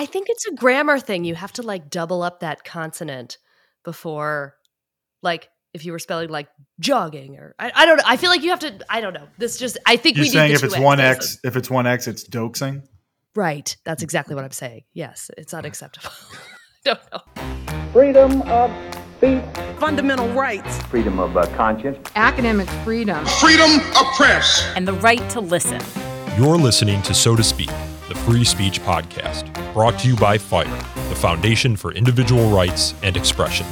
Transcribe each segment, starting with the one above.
I think it's a grammar thing. You have to like double up that consonant before, like, if you were spelling like jogging or I, I don't know. I feel like you have to. I don't know. This just. I think You're we saying need if it's one X, if it's one X, it's doxing. Right. That's exactly what I'm saying. Yes, it's unacceptable. don't know. freedom of speech, fundamental rights, freedom of uh, conscience, academic freedom, freedom of press, and the right to listen. You're listening to So to Speak, the free speech podcast, brought to you by FIRE, the Foundation for Individual Rights and Expression.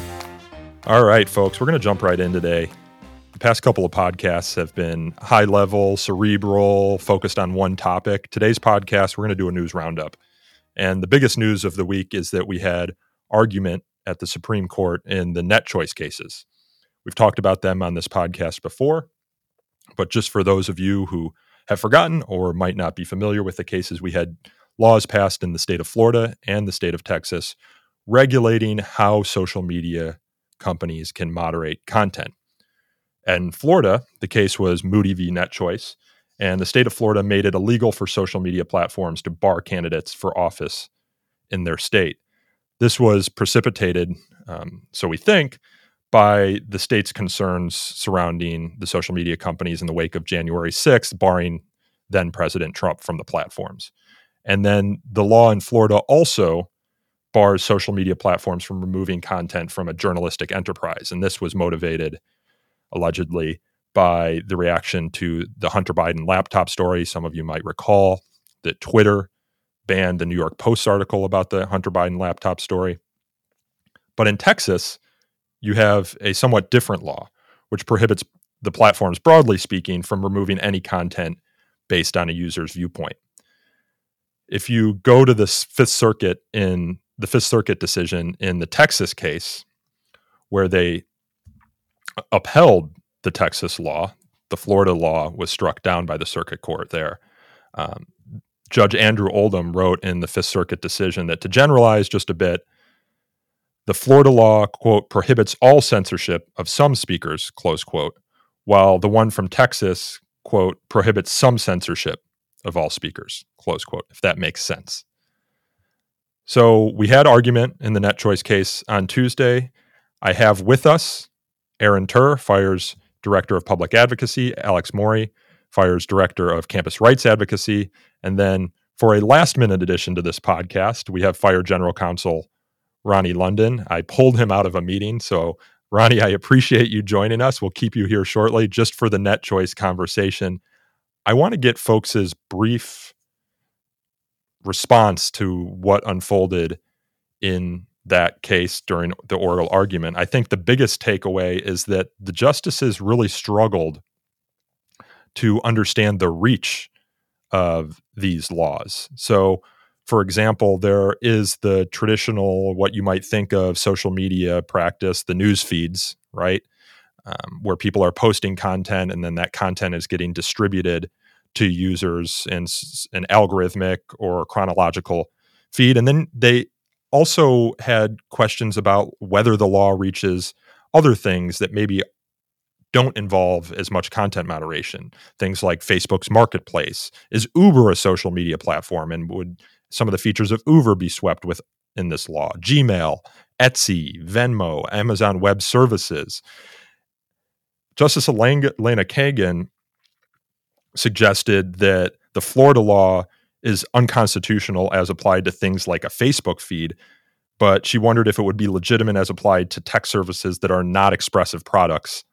All right, folks, we're going to jump right in today. The past couple of podcasts have been high level, cerebral, focused on one topic. Today's podcast, we're going to do a news roundup. And the biggest news of the week is that we had argument at the Supreme Court in the net choice cases. We've talked about them on this podcast before, but just for those of you who have forgotten or might not be familiar with the cases, we had laws passed in the state of Florida and the state of Texas regulating how social media companies can moderate content. And Florida, the case was Moody v. Net Choice, and the state of Florida made it illegal for social media platforms to bar candidates for office in their state. This was precipitated, um, so we think, by the state's concerns surrounding the social media companies in the wake of January 6th, barring then President Trump from the platforms. And then the law in Florida also bars social media platforms from removing content from a journalistic enterprise. And this was motivated allegedly by the reaction to the Hunter Biden laptop story. Some of you might recall that Twitter banned the New York Post article about the Hunter Biden laptop story. But in Texas, you have a somewhat different law, which prohibits the platforms, broadly speaking, from removing any content based on a user's viewpoint. If you go to the Fifth Circuit in the Fifth Circuit decision in the Texas case, where they upheld the Texas law, the Florida law was struck down by the circuit court there. Um, Judge Andrew Oldham wrote in the Fifth Circuit decision that to generalize just a bit, the Florida law, quote, prohibits all censorship of some speakers, close quote, while the one from Texas, quote, prohibits some censorship of all speakers, close quote, if that makes sense. So we had argument in the net choice case on Tuesday. I have with us Aaron Terr, FIRE's Director of Public Advocacy, Alex Morey, FIRE's Director of Campus Rights Advocacy. And then for a last minute addition to this podcast, we have FIRE General Counsel Ronnie London. I pulled him out of a meeting. So, Ronnie, I appreciate you joining us. We'll keep you here shortly just for the net choice conversation. I want to get folks' brief response to what unfolded in that case during the oral argument. I think the biggest takeaway is that the justices really struggled to understand the reach of these laws. So, for example, there is the traditional, what you might think of social media practice, the news feeds, right? Um, where people are posting content and then that content is getting distributed to users in an algorithmic or chronological feed. And then they also had questions about whether the law reaches other things that maybe don't involve as much content moderation. Things like Facebook's marketplace. Is Uber a social media platform and would some of the features of Uber be swept with in this law? Gmail, Etsy, Venmo, Amazon Web Services. Justice Elena Kagan suggested that the Florida law is unconstitutional as applied to things like a Facebook feed, but she wondered if it would be legitimate as applied to tech services that are not expressive products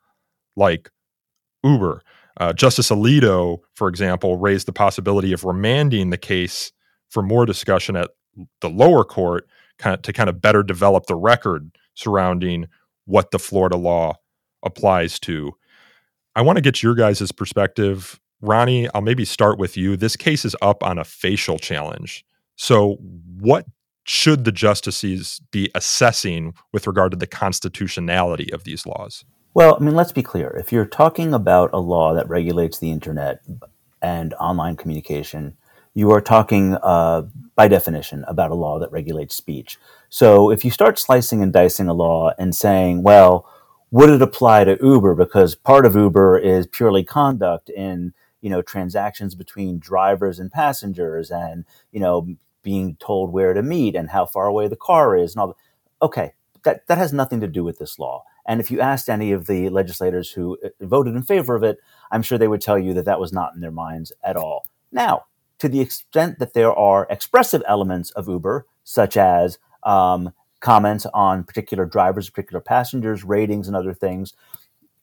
like Uber. Uh, Justice Alito, for example, raised the possibility of remanding the case for more discussion at the lower court kind of, to kind of better develop the record surrounding what the Florida law applies to. I want to get your guys' perspective. Ronnie, I'll maybe start with you. This case is up on a facial challenge. So, what should the justices be assessing with regard to the constitutionality of these laws? Well, I mean, let's be clear. If you're talking about a law that regulates the internet and online communication, you are talking uh, by definition about a law that regulates speech. So if you start slicing and dicing a law and saying, well, would it apply to Uber because part of Uber is purely conduct in you know transactions between drivers and passengers and you know being told where to meet and how far away the car is and all that. Okay, that, that has nothing to do with this law. And if you asked any of the legislators who uh, voted in favor of it, I'm sure they would tell you that that was not in their minds at all. Now, to the extent that there are expressive elements of Uber, such as um, comments on particular drivers, particular passengers, ratings, and other things,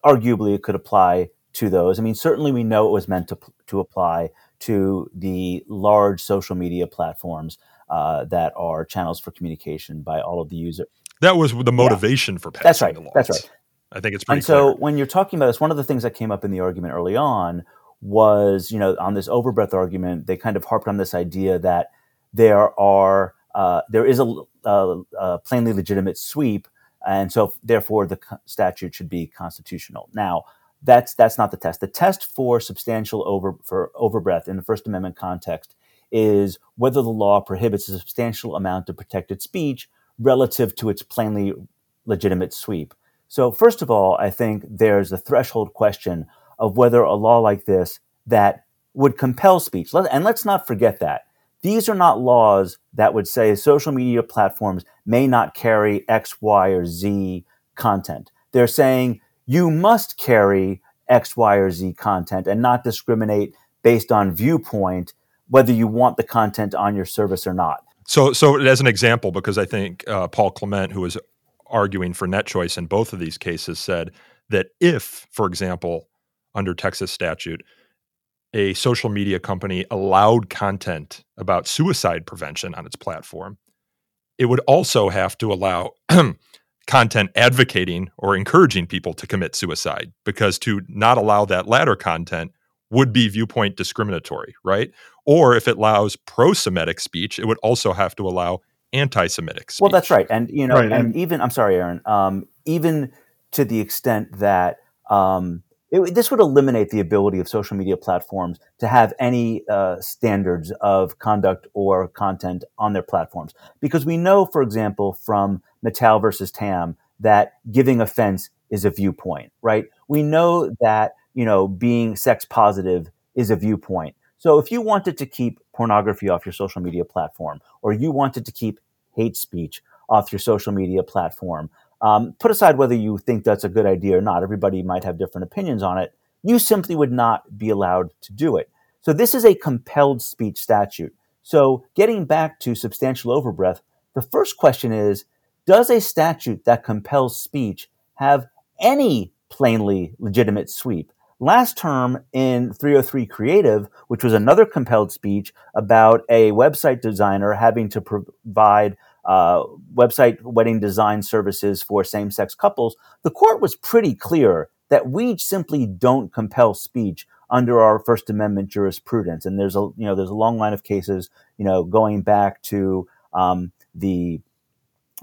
arguably it could apply to those. I mean, certainly we know it was meant to, to apply to the large social media platforms uh, that are channels for communication by all of the users. That was the motivation yeah. for passing That's right. That's right. I think it's pretty. And so clear. when you're talking about this, one of the things that came up in the argument early on was, you know, on this overbreadth argument, they kind of harped on this idea that there are uh, there is a, a, a, plainly legitimate sweep, and so therefore the statute should be constitutional. Now, that's that's not the test. The test for substantial over for overbreadth in the First Amendment context is whether the law prohibits a substantial amount of protected speech relative to its plainly legitimate sweep. So, first of all, I think there's a threshold question of whether a law like this that would compel speech, and let's not forget that these are not laws that would say social media platforms may not carry X, Y, or Z content. They're saying you must carry X, Y, or Z content and not discriminate based on viewpoint, whether you want the content on your service or not. So, so as an example, because I think uh, Paul Clement, who was arguing for net choice in both of these cases said that if, for example, under Texas statute, a social media company allowed content about suicide prevention on its platform, it would also have to allow content advocating or encouraging people to commit suicide because to not allow that latter content would be viewpoint discriminatory, right? Or if it allows pro Semitic speech, it would also have to allow anti-Semitic. Speech. Well, that's right, and you know, right, and, and, even I'm sorry, Aaron, um, even to the extent that um, it, this would eliminate the ability of social media platforms to have any uh, standards of conduct or content on their platforms, because we know, for example, from Matal versus Tam, that giving offense is a viewpoint, right? We know that you know being sex positive is a viewpoint. So if you wanted to keep pornography off your social media platform, or you wanted to keep hate speech off your social media platform, um, put aside whether you think that's a good idea or not. Everybody might have different opinions on it. You simply would not be allowed to do it. So this is a compelled speech statute. So getting back to substantial overbreadth, the first question is, does a statute that compels speech have any plainly legitimate sweep? last term in 303 Creative, which was another compelled speech about a website designer having to provide uh, website wedding design services for same sex couples, the court was pretty clear that we simply don't compel speech under our First Amendment jurisprudence. And there's a you know there's a long line of cases you know going back to um, the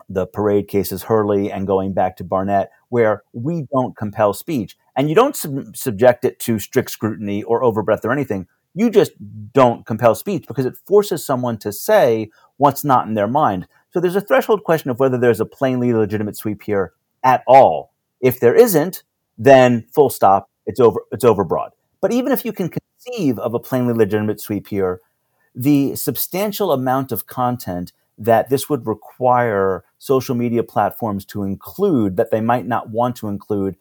the parade cases, Hurley, and going back to Barnette, where we don't compel speech. And you don't sub- subject it to strict scrutiny or overbreadth or anything. You just don't compel speech because it forces someone to say what's not in their mind. So there's a threshold question of whether there's a plainly legitimate sweep here at all. If there isn't, then full stop, it's over it's overbroad. But even if you can conceive of a plainly legitimate sweep here, the substantial amount of content that this would require social media platforms to include that they might not want to include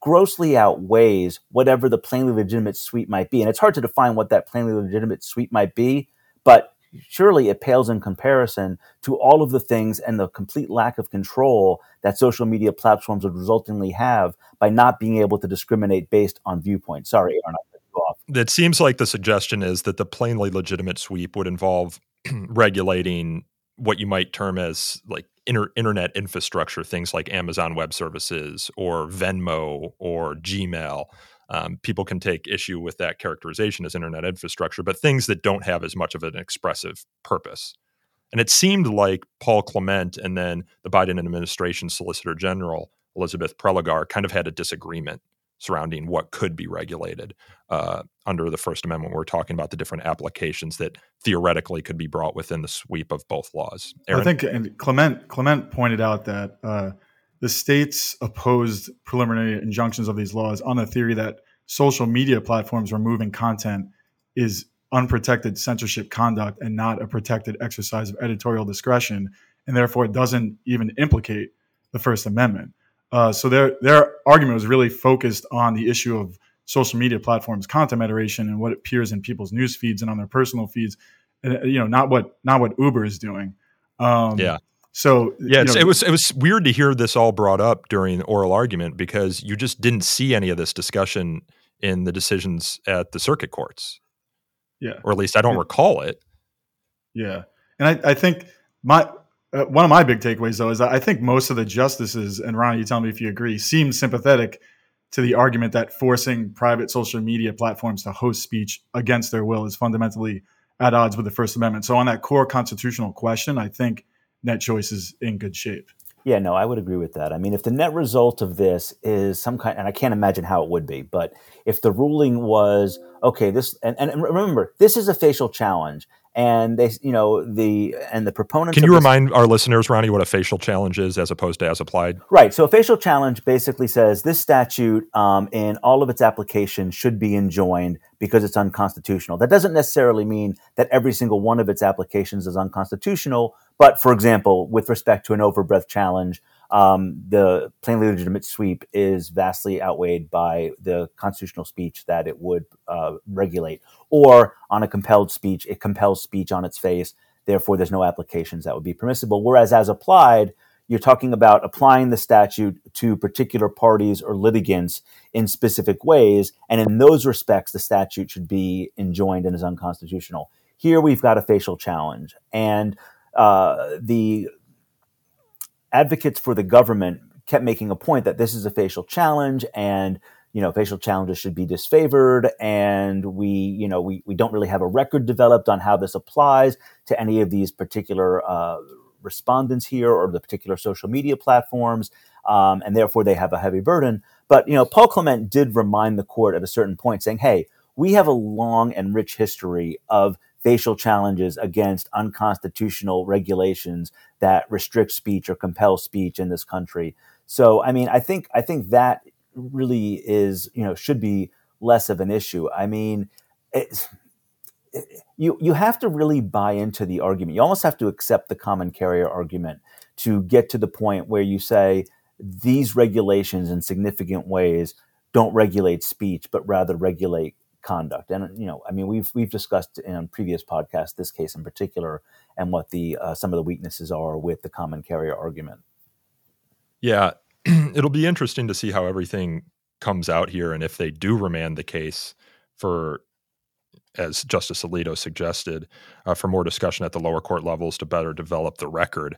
grossly outweighs whatever the plainly legitimate sweep might be. And it's hard to define what that plainly legitimate sweep might be, but surely it pales in comparison to all of the things and the complete lack of control that social media platforms would resultingly have by not being able to discriminate based on viewpoint. Sorry, It seems like the suggestion is that the plainly legitimate sweep would involve regulating what you might term as like inter- internet infrastructure, things like Amazon Web Services or Venmo or Gmail. Um, people can take issue with that characterization as internet infrastructure, but things that don't have as much of an expressive purpose. And it seemed like Paul Clement and then the Biden administration Solicitor General Elizabeth Prelogar kind of had a disagreement surrounding what could be regulated uh, under the First Amendment. We're talking about the different applications that theoretically could be brought within the sweep of both laws. Aaron? I think and Clement Clement pointed out that uh, the states opposed preliminary injunctions of these laws on the theory that social media platforms removing content is unprotected censorship conduct and not a protected exercise of editorial discretion, and therefore it doesn't even implicate the First Amendment. Uh, so their their argument was really focused on the issue of social media platforms content moderation and what appears in people's news feeds and on their personal feeds, and, you know, not what not what Uber is doing. Um, yeah. So yeah, you know, it was it was weird to hear this all brought up during oral argument because you just didn't see any of this discussion in the decisions at the circuit courts. Yeah, or at least I don't yeah. recall it. Yeah, and I, I think my uh, one of my big takeaways though is I think most of the justices and Ron, you tell me if you agree, seem sympathetic to the argument that forcing private social media platforms to host speech against their will is fundamentally at odds with the First Amendment. So on that core constitutional question, I think net choice is in good shape. Yeah, no, I would agree with that. I mean, if the net result of this is some kind, and I can't imagine how it would be, but if the ruling was okay, this, and, and remember, this is a facial challenge, and they, you know, the and the proponents. Can you remind our listeners, Ronnie, what a facial challenge is as opposed to as applied? Right. So a facial challenge basically says this statute, um, in all of its applications, should be enjoined because it's unconstitutional. That doesn't necessarily mean that every single one of its applications is unconstitutional but for example, with respect to an overbreadth challenge, um, the plainly legitimate sweep is vastly outweighed by the constitutional speech that it would uh, regulate. Or on a compelled speech, it compels speech on its face. Therefore, there's no applications that would be permissible. Whereas, as applied, you're talking about applying the statute to particular parties or litigants in specific ways. And in those respects, the statute should be enjoined and is unconstitutional. Here, we've got a facial challenge. And uh, the advocates for the government kept making a point that this is a facial challenge and you know facial challenges should be disfavored. And we you know we, we don't really have a record developed on how this applies to any of these particular uh, respondents here or the particular social media platforms. Um, and therefore they have a heavy burden. But you know paul clement did remind the court at a certain point saying hey we have a long and rich history of facial challenges against unconstitutional regulations that restrict speech or compel speech in this country. So, I mean, I think I think that really is you know should be less of an issue. I mean, it, you you have to really buy into the argument. You almost have to accept the common carrier argument to get to the point where you say these regulations in significant ways don't regulate speech, but rather regulate conduct. And you know, I mean, we've we've discussed in previous podcasts this case in particular and what the uh, some of the weaknesses are with the common carrier argument. Yeah, it'll be interesting to see how everything comes out here, and if they do remand the case for, as Justice Alito suggested, uh, for more discussion at the lower court levels to better develop the record.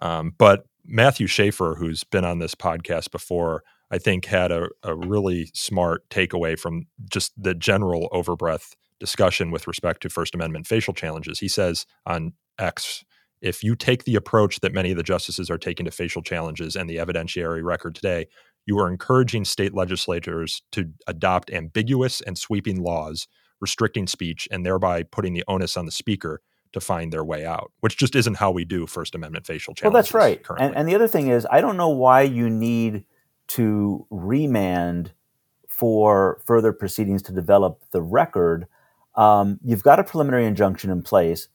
Um, but Matthew Schafer, who's been on this podcast before, I think had a, a really smart takeaway from just the general overbreadth discussion with respect to First Amendment facial challenges. He says on X, if you take the approach that many of the justices are taking to facial challenges and the evidentiary record today, you are encouraging state legislators to adopt ambiguous and sweeping laws restricting speech and thereby putting the onus on the speaker to find their way out, which just isn't how we do First Amendment facial challenges. Well, that's right. And, and, the other thing is, I don't know why you need to remand for further proceedings to develop the record, um, you've got a preliminary injunction in place.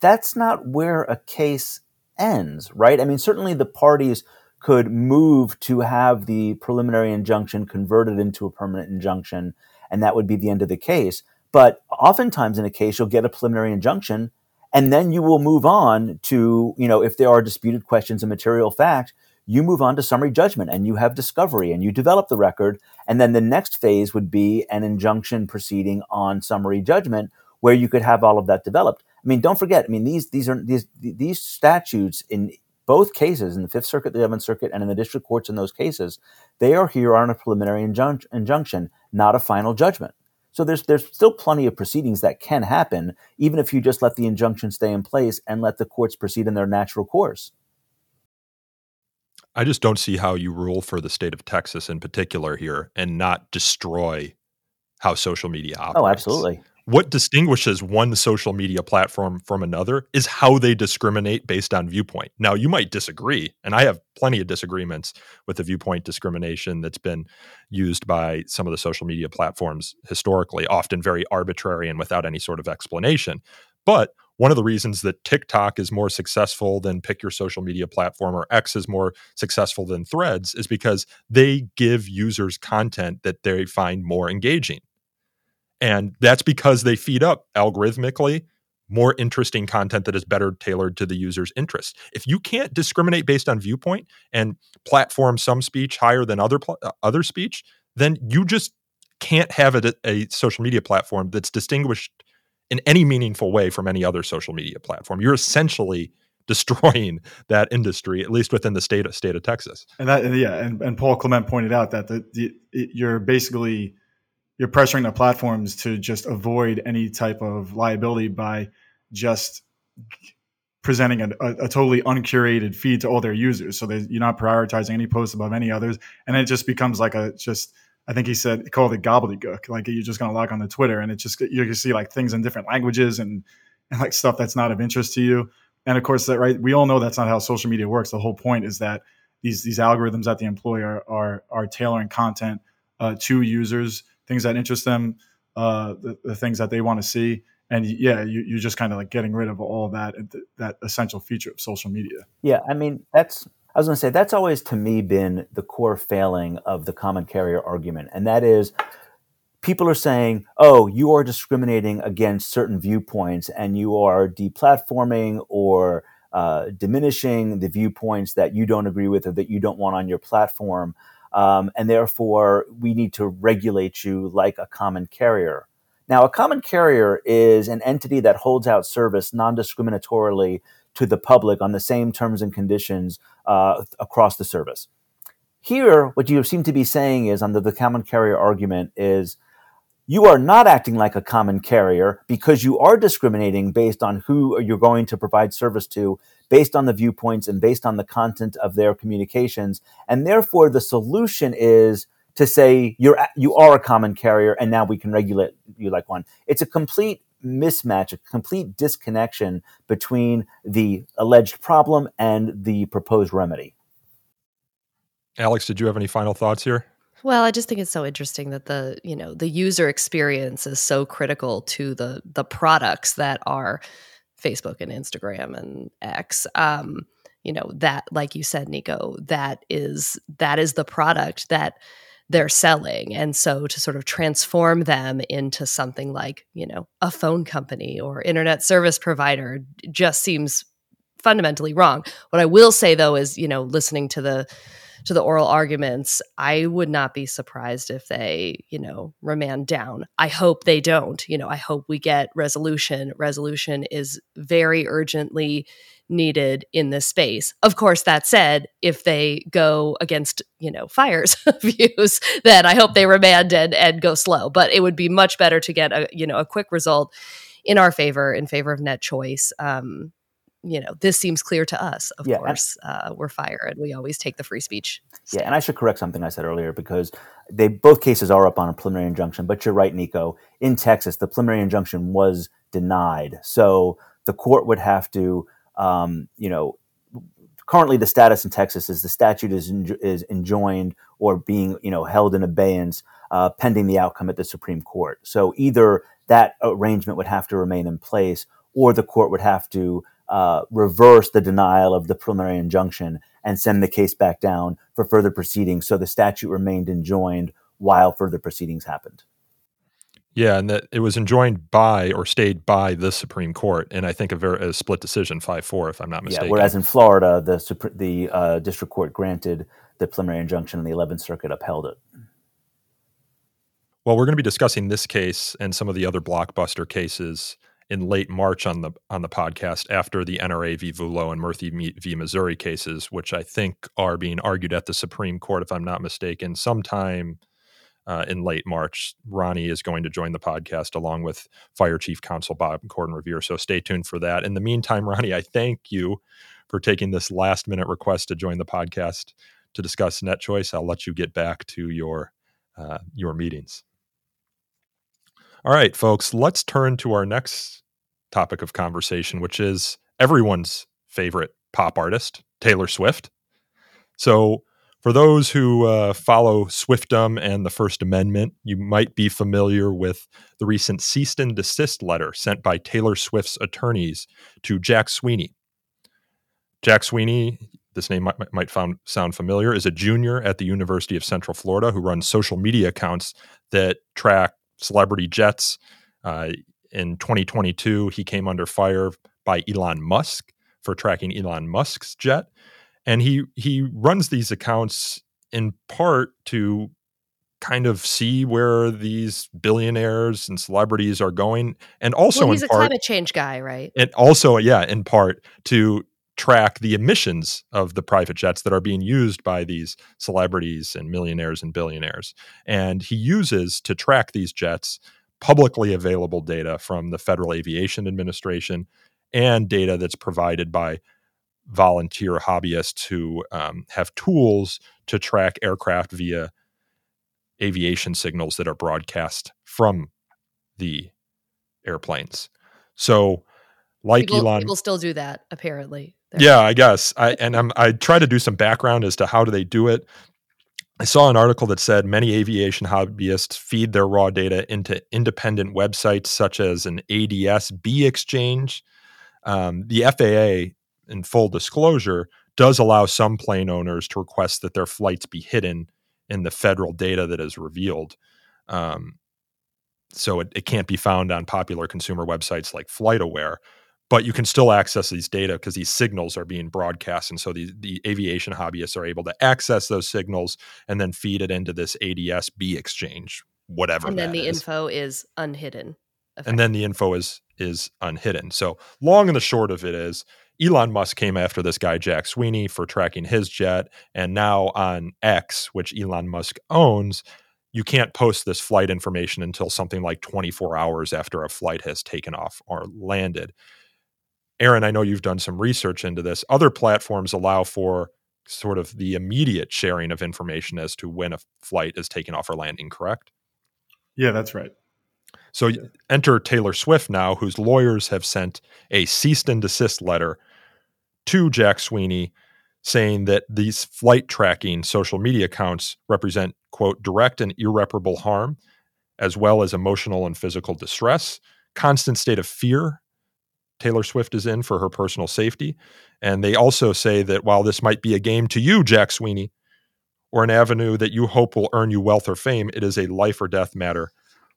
That's not where a case ends, right? I mean, certainly the parties could move to have the preliminary injunction converted into a permanent injunction, and that would be the end of the case. But oftentimes in a case, you'll get a preliminary injunction, and then you will move on to, you know, if there are disputed questions of material fact, you move on to summary judgment and you have discovery and you develop the record. And then the next phase would be an injunction proceeding on summary judgment where you could have all of that developed. I mean, don't forget, I mean, these, these are, these, these statutes in both cases, in the Fifth Circuit, the Eleventh Circuit, and in the district courts in those cases, they are here on a preliminary injun- injunction, not a final judgment. So there's there's still plenty of proceedings that can happen, even if you just let the injunction stay in place and let the courts proceed in their natural course. I just don't see how you rule for the state of Texas in particular here and not destroy how social media oh, operates. Oh, absolutely. what distinguishes one social media platform from another is how they discriminate based on viewpoint. Now, you might disagree, and I have plenty of disagreements with the viewpoint discrimination that's been used by some of the social media platforms historically, often very arbitrary and without any sort of explanation. But one of the reasons that TikTok is more successful than pick your social media platform or X is more successful than Threads is because they give users content that they find more engaging. And that's because they feed up algorithmically more interesting content that is better tailored to the user's interest. If you can't discriminate based on viewpoint and platform some speech higher than other pl- uh, other speech, then you just can't have a, a social media platform that's distinguished in any meaningful way from any other social media platform. You're essentially destroying that industry, at least within the state of state of Texas. And that, yeah, and, and Paul Clement pointed out that the, the you're basically you're pressuring the platforms to just avoid any type of liability by just presenting a, a, a totally uncurated feed to all their users. So you're not prioritizing any posts above any others, and it just becomes like a just I think he said he called it gobbledygook. Like you're just gonna log on to Twitter and it's just you can see like things in different languages and and like stuff that's not of interest to you. And of course, that right, we all know that's not how social media works. The whole point is that these these algorithms that the employer are are tailoring content uh, to users, things that interest them, uh, the, the things that they want to see. And yeah, you, you're just kind of like getting rid of all that that essential feature of social media. Yeah, I mean that's I was going to say that's always to me been the core failing of the common carrier argument, and that is people are saying, "Oh, you are discriminating against certain viewpoints, and you are deplatforming or uh, diminishing the viewpoints that you don't agree with or that you don't want on your platform, um, and therefore we need to regulate you like a common carrier." Now, a common carrier is an entity that holds out service non-discriminatorily to the public on the same terms and conditions uh, across the service. Here, what you seem to be saying is, under the common carrier argument, is you are not acting like a common carrier because you are discriminating based on who you're going to provide service to, based on the viewpoints and based on the content of their communications. And therefore, the solution is to say you're you are a common carrier, and now we can regulate you like one. It's a complete mismatch, a complete disconnection between the alleged problem and the proposed remedy. Alex, did you have any final thoughts here? Well, I just think it's so interesting that the, you know, the user experience is so critical to the the products that are Facebook and Instagram and X. Um, you know, that like you said, Nico, that is that is the product that they're selling. And so to sort of transform them into something like, you know, a phone company or internet service provider just seems fundamentally wrong. What I will say though is, you know, listening to the to the oral arguments, I would not be surprised if they, you know, remand down. I hope they don't. You know, I hope we get resolution. Resolution is very urgently needed in this space. Of course, that said, if they go against, you know, fires views, then I hope they remand and, and go slow. But it would be much better to get a, you know, a quick result in our favor, in favor of net choice. Um, you know, this seems clear to us. Of yeah, course, uh, we're fire, and we always take the free speech. Stand. Yeah, and I should correct something I said earlier because they both cases are up on a preliminary injunction. But you're right, Nico. In Texas, the preliminary injunction was denied, so the court would have to um, you know, currently the status in Texas is the statute is is enjoined or being you know held in abeyance uh, pending the outcome at the Supreme Court. So either that arrangement would have to remain in place, or the court would have to uh, reverse the denial of the preliminary injunction and send the case back down for further proceedings. So the statute remained enjoined while further proceedings happened. Yeah, and that it was enjoined by or stayed by the Supreme Court, and I think a, very, a split decision, five four, if I'm not mistaken. Yeah, whereas in Florida, the the uh, district court granted the preliminary injunction, and the Eleventh Circuit upheld it. Well, we're going to be discussing this case and some of the other blockbuster cases in late March on the on the podcast after the NRA v. Vullo and Murthy v. Missouri cases, which I think are being argued at the Supreme Court, if I'm not mistaken, sometime uh, in late March. Ronnie is going to join the podcast along with Fire Chief Counsel Bob Corn-Revere. So stay tuned for that. In the meantime, Ronnie, I thank you for taking this last minute request to join the podcast to discuss net choice. I'll let you get back to your uh, your meetings. All right, folks, let's turn to our next topic of conversation, which is everyone's favorite pop artist, Taylor Swift. So, for those who uh, follow Swiftum and the First Amendment, you might be familiar with the recent cease and desist letter sent by Taylor Swift's attorneys to Jack Sweeney. Jack Sweeney, this name might, might found, sound familiar, is a junior at the University of Central Florida who runs social media accounts that track celebrity jets. Uh, in 2022, he came under fire by Elon Musk for tracking Elon Musk's jet and he he runs these accounts in part to kind of see where these billionaires and celebrities are going and also well, he's a part climate change guy right? and also yeah in part to track the emissions of the private jets that are being used by these celebrities and millionaires and billionaires. And he uses to track these jets publicly available data from the federal aviation administration and data that's provided by volunteer hobbyists who um, have tools to track aircraft via aviation signals that are broadcast from the airplanes. So, like people, Elon, people still do that apparently. They're yeah, I guess. I and I'm, I try to do some background as to how do they do it. I saw an article that said many aviation hobbyists feed their raw data into independent websites such as an ADS B exchange. Um, the FAA in full disclosure, does allow some plane owners to request that their flights be hidden in the federal data that is revealed. Um, so it, it can't be found on popular consumer websites like FlightAware, but you can still access these data because these signals are being broadcast. And so the, the aviation hobbyists are able to access those signals and then feed it into this ADS B exchange, whatever. and then the is. info is unhidden. And then the info is is unhidden. So long and the short of it is Elon Musk came after this guy, Jack Sweeney, for tracking his jet. And now on X, which Elon Musk owns, you can't post this flight information until something like 24 hours after a flight has taken off or landed. Aaron, I know you've done some research into this. Other platforms allow for sort of the immediate sharing of information as to when a flight is taking off or landing, correct? Yeah, that's right. So enter Taylor Swift now, whose lawyers have sent a cease and desist letter to Jack Sweeney saying that these flight tracking social media accounts represent, quote, direct and irreparable harm, as well as emotional and physical distress, constant state of fear Taylor Swift is in for her personal safety. And they also say that while this might be a game to you, Jack Sweeney, or an avenue that you hope will earn you wealth or fame, it is a life or death matter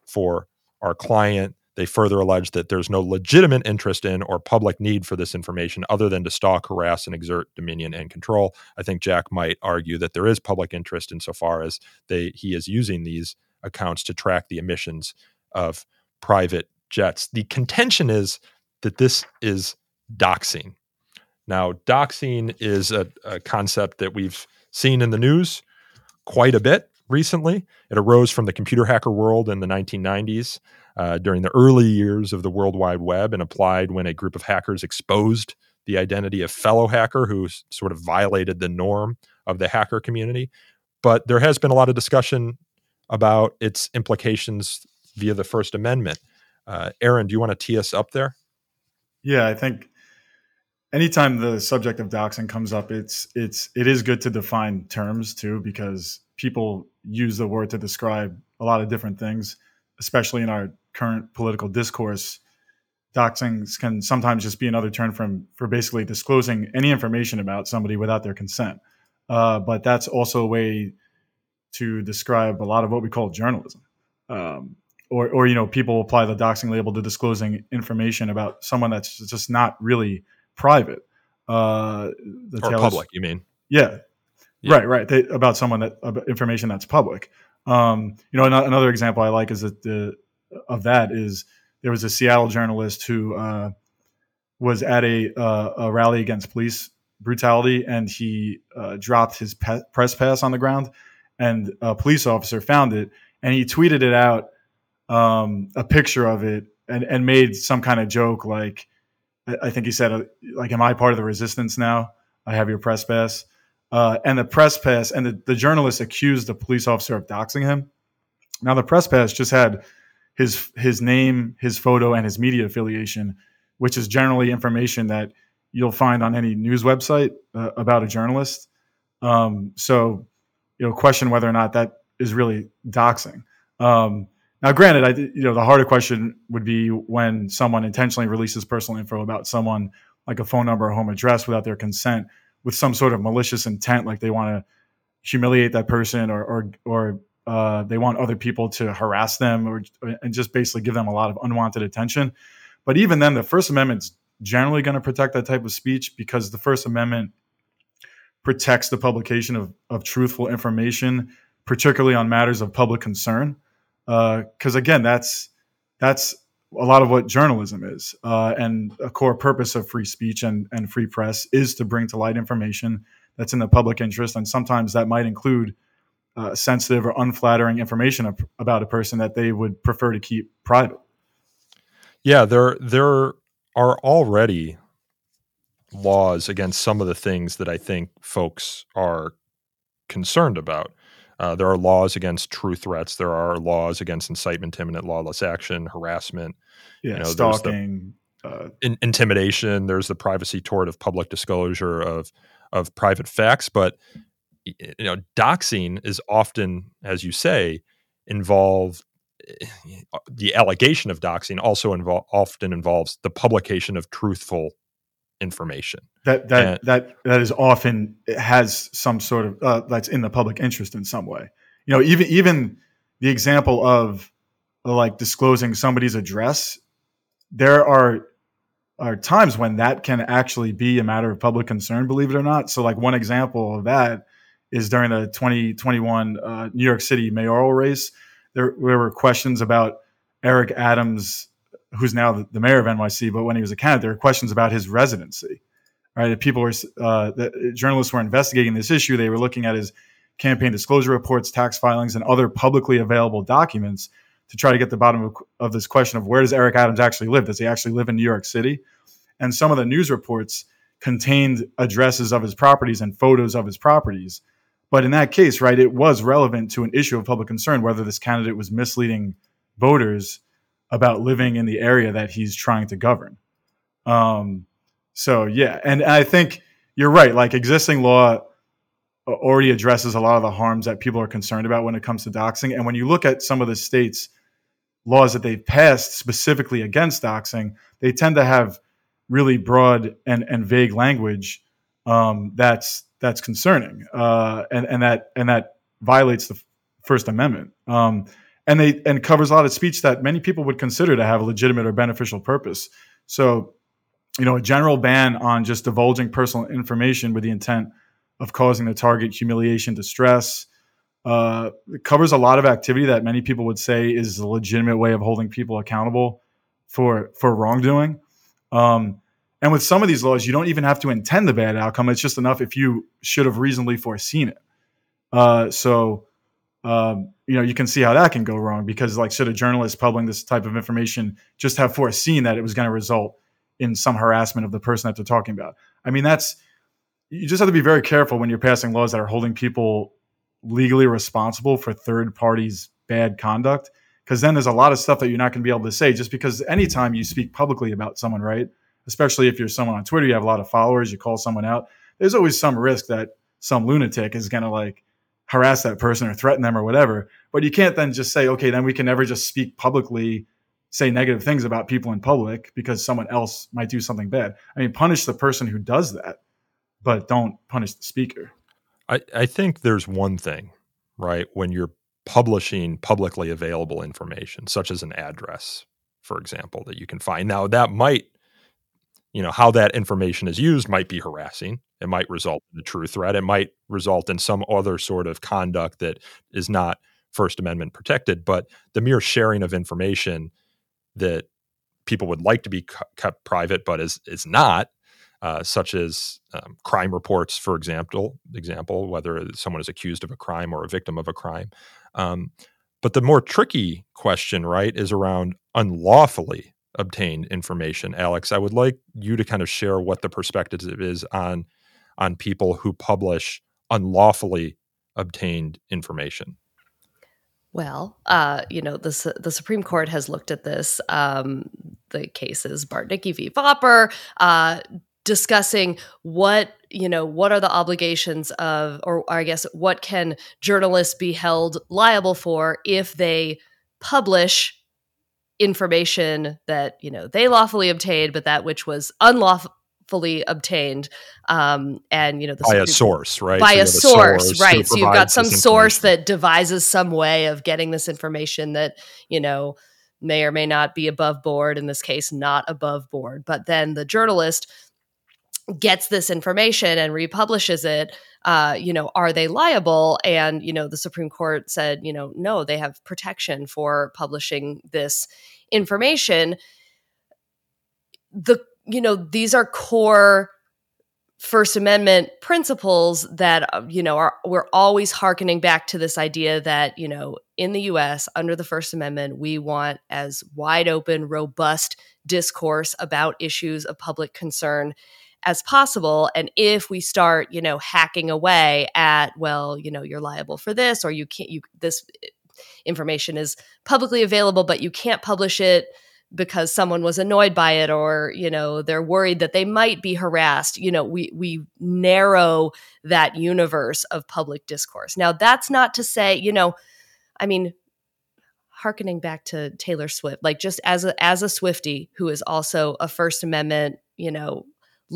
for our client. They further allege that there's no legitimate interest in or public need for this information other than to stalk, harass, and exert dominion and control. I think Jack might argue that there is public interest insofar as they he is using these accounts to track the emissions of private jets. The contention is that this is doxing. Now, doxing is a, a concept that we've seen in the news quite a bit recently. It arose from the computer hacker world in the 1990s uh, during the early years of the World Wide Web and applied when a group of hackers exposed the identity of fellow hacker who sort of violated the norm of the hacker community. But there has been a lot of discussion about its implications via the First Amendment. Uh, Aaron, do you want to tee us up there? Yeah, I think anytime the subject of doxing comes up, it's it's it is good to define terms too, because people use the word to describe a lot of different things, especially in our current political discourse. Doxing can sometimes just be another term from for basically disclosing any information about somebody without their consent. Uh, but that's also a way to describe a lot of what we call journalism. Um, or, or, you know, people apply the doxing label to disclosing information about someone that's just not really private. Uh, the or public, you mean? Yeah, yeah. Right, right. They, about someone that about information that's public. Um, you know, another example I like is that the of that is there was a Seattle journalist who uh, was at a, uh, a rally against police brutality, and he uh, dropped his pe- press pass on the ground, and a police officer found it, and he tweeted it out, um, a picture of it, and and made some kind of joke like, I think he said, uh, like, "Am I part of the resistance now? I have your press pass." Uh, and the press pass and the, the journalist accused the police officer of doxing him. Now the press pass just had his his name, his photo, and his media affiliation, which is generally information that you'll find on any news website uh, about a journalist. Um, so, you know, question whether or not that is really doxing. Um, now, granted, I you know the harder question would be when someone intentionally releases personal info about someone, like a phone number or home address, without their consent, with some sort of malicious intent, like they want to humiliate that person or or or uh, they want other people to harass them or and just basically give them a lot of unwanted attention. But even then, the First Amendment's generally going to protect that type of speech because the First Amendment protects the publication of, of truthful information, particularly on matters of public concern. Because uh, again, that's that's a lot of what journalism is, uh, and a core purpose of free speech and, and free press is to bring to light information that's in the public interest, and sometimes that might include uh, sensitive or unflattering information about a person that they would prefer to keep private. Yeah, there there are already laws against some of the things that I think folks are concerned about. Uh, there are laws against true threats. There are laws against incitement to imminent lawless action, harassment, yeah, you know, stalking, the, uh, in, intimidation. There's the privacy tort of public disclosure of of private facts. But you know, doxing is often, as you say, involved. Eh, the allegation of doxing also invo- often involves the publication of truthful information. That that and, that that is often has some sort of uh, that's in the public interest in some way. You know, even even the example of like disclosing somebody's address, there are are times when that can actually be a matter of public concern, believe it or not. So, like one example of that is during the 2021 uh, New York City mayoral race. There, there, were questions about Eric Adams, who's now the, mayor of NYC, but when he was a candidate, there were questions about his residency. Right, people were uh, the journalists were investigating this issue. They were looking at his campaign disclosure reports, tax filings, and other publicly available documents to try to get the bottom of, of this question of where does Eric Adams actually live? Does he actually live in New York City? And some of the news reports contained addresses of his properties and photos of his properties. But in that case, right, it was relevant to an issue of public concern whether this candidate was misleading voters about living in the area that he's trying to govern. Um, so yeah, and I think you're right. Like existing law already addresses a lot of the harms that people are concerned about when it comes to doxing. And when you look at some of the states' laws that they've passed specifically against doxing, they tend to have really broad and, and vague language um, that's that's concerning, uh, and and that and that violates the First Amendment. Um, and they and covers a lot of speech that many people would consider to have a legitimate or beneficial purpose. So, you know, a general ban on just divulging personal information with the intent of causing the target humiliation, distress, uh, covers a lot of activity that many people would say is a legitimate way of holding people accountable for for wrongdoing. Um, and with some of these laws, you don't even have to intend the bad outcome. It's just enough if you should have reasonably foreseen it. Uh, so, um, you know, you can see how that can go wrong because, like, should a journalist publishing this type of information just have foreseen that it was going to result in some harassment of the person that they're talking about? I mean, that's you just have to be very careful when you're passing laws that are holding people legally responsible for third parties' bad conduct. Because then there's a lot of stuff that you're not going to be able to say just because anytime you speak publicly about someone, right? Especially if you're someone on Twitter, you have a lot of followers, you call someone out. There's always some risk that some lunatic is going to like harass that person or threaten them or whatever. But you can't then just say, okay, then we can never just speak publicly, say negative things about people in public because someone else might do something bad. I mean, punish the person who does that but don't punish the speaker. I, I think there's one thing, right? When you're publishing publicly available information, such as an address, for example, that you can find. Now, that might, you know, how that information is used might be harassing. It might result in a true threat. It might result in some other sort of conduct that is not First Amendment protected. But the mere sharing of information that people would like to be kept private, but is is not, uh, such as um, crime reports, for example, example whether someone is accused of a crime or a victim of a crime. Um, but the more tricky question, right, is around unlawfully obtained information. Alex, I would like you to kind of share what the perspective is on on people who publish unlawfully obtained information. Well, uh, you know, the the Supreme Court has looked at this. Um, the cases Bartnicki v. Vopper, uh, discussing what you know what are the obligations of, or, or I guess what can journalists be held liable for if they publish information that you know they lawfully obtained, but that which was unlawfully obtained um and you know the by a source right? by So a have source, right. so you've got some source that devises some way of getting this information that you know may or may not be above board in this case not above board. But then the journalist gets this information and republishes it uh, you know are they liable? And you know the supreme court said you know no they have protection for publishing this information. The you know these are core first amendment principles that uh, you know are we're always hearkening back to this idea that you know in the US under the first amendment we want as wide open robust discourse about issues of public concern as possible and if we start you know hacking away at well you know you're liable for this or you can't you this eh, information is publicly available but you can't publish it because someone was annoyed by it or you know they're worried that they might be harassed you know we we narrow that universe of public discourse. Now that's not to say you know i mean harkening back to taylor swift like just as a as a swifty who is also a first amendment you know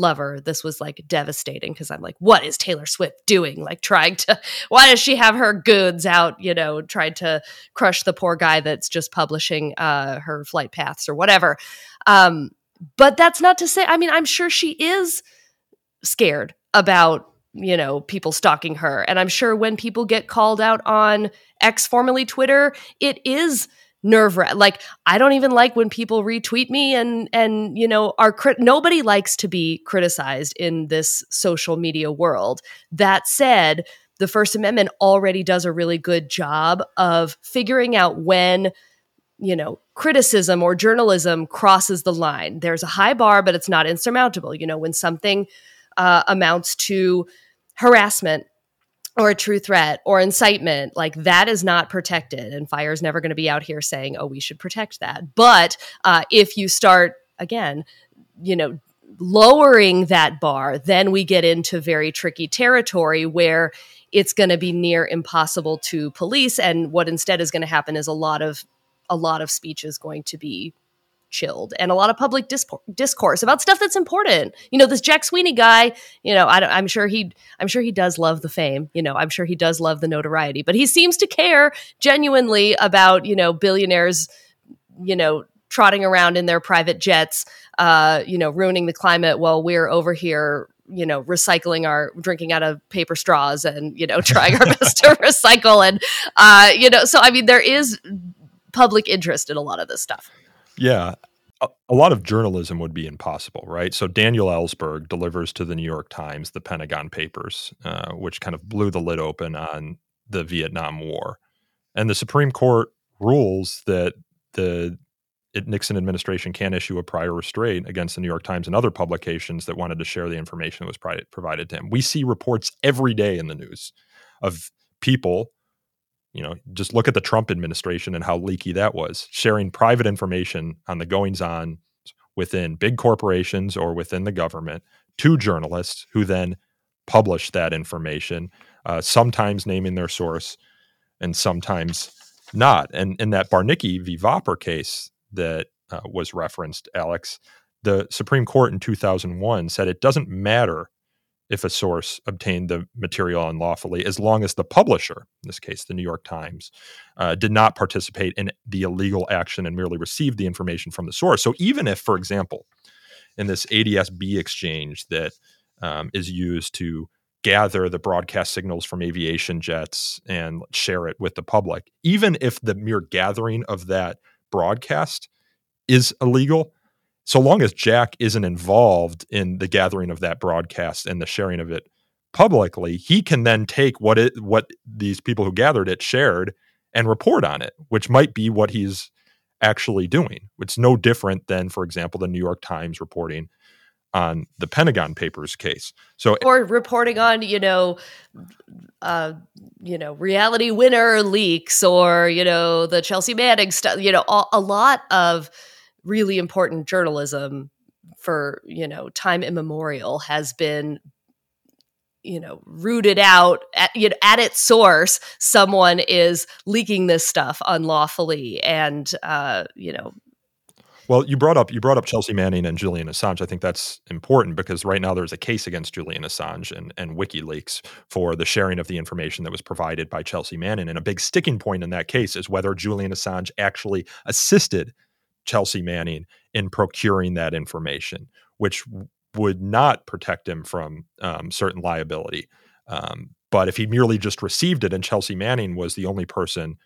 lover this was like devastating because i'm like what is taylor swift doing? Like trying to why does she have her goods out you know trying to crush the poor guy that's just publishing uh her flight paths or whatever. Um but that's not to say i mean i'm sure she is scared about you know people stalking her. And i'm sure when people get called out on x formerly twitter it is nerve wrack like i don't even like when people retweet me and and you know are crit- nobody likes to be criticized in this social media world. That said the first amendment already does a really good job of figuring out when you know criticism or journalism crosses the line. There's a high bar but it's not insurmountable. You know when something uh, amounts to harassment or a true threat or incitement like that is not protected and fire is never going to be out here saying oh we should protect that. But uh, if you start again you know lowering that bar then we get into very tricky territory where it's going to be near impossible to police and what instead is going to happen is a lot of a lot of speech is going to be chilled and a lot of public dispor- discourse about stuff that's important. You know, this Jack Sweeney guy, you know, I am sure he I'm sure he does love the fame, you know, I'm sure he does love the notoriety, but he seems to care genuinely about, you know, billionaires, you know, trotting around in their private jets, uh, you know, ruining the climate while we're over here you know recycling our drinking out of paper straws and you know trying our best to recycle and uh you know so i mean there is public interest in a lot of this stuff Yeah. A, a lot of journalism would be impossible, right? So Daniel Ellsberg delivers to the New York Times the Pentagon Papers, uh, which kind of blew the lid open on the Vietnam War. And the Supreme Court rules that the Nixon administration can't issue a prior restraint against the New York Times and other publications that wanted to share the information that was provided to him. We see reports every day in the news of people you know, just look at the Trump administration and how leaky that was, sharing private information on the goings on within big corporations or within the government to journalists who then publish that information, uh, sometimes naming their source and sometimes not. And in that Bartnicki v. Vopper case that uh, was referenced, Alex, the Supreme Court in 2001 said it doesn't matter if a source obtained the material unlawfully, as long as the publisher, in this case the New York Times, uh, did not participate in the illegal action and merely received the information from the source. So even if, for example, in this ADS-B exchange that um, is used to gather the broadcast signals from aviation jets and share it with the public, even if the mere gathering of that broadcast is illegal, so long as Jack isn't involved in the gathering of that broadcast and the sharing of it publicly, he can then take what it what these people who gathered it shared and report on it, which might be what he's actually doing. It's no different than, for example, the New York Times reporting on the Pentagon Papers case. So, or reporting on, you know, uh, you know, reality winner leaks, or you know, the Chelsea Manning stuff. You know, a, a lot of really important journalism for you know time immemorial has been you know rooted out at, you know, at its source someone is leaking this stuff unlawfully and uh, you know well, you brought up you brought up Chelsea Manning and Julian Assange. I think that's important because right now there's a case against Julian Assange and, and WikiLeaks for the sharing of the information that was provided by Chelsea Manning. And a big sticking point in that case is whether Julian Assange actually assisted Chelsea Manning in procuring that information, which would not protect him from um, certain liability. Um, but if he merely just received it and Chelsea Manning was the only person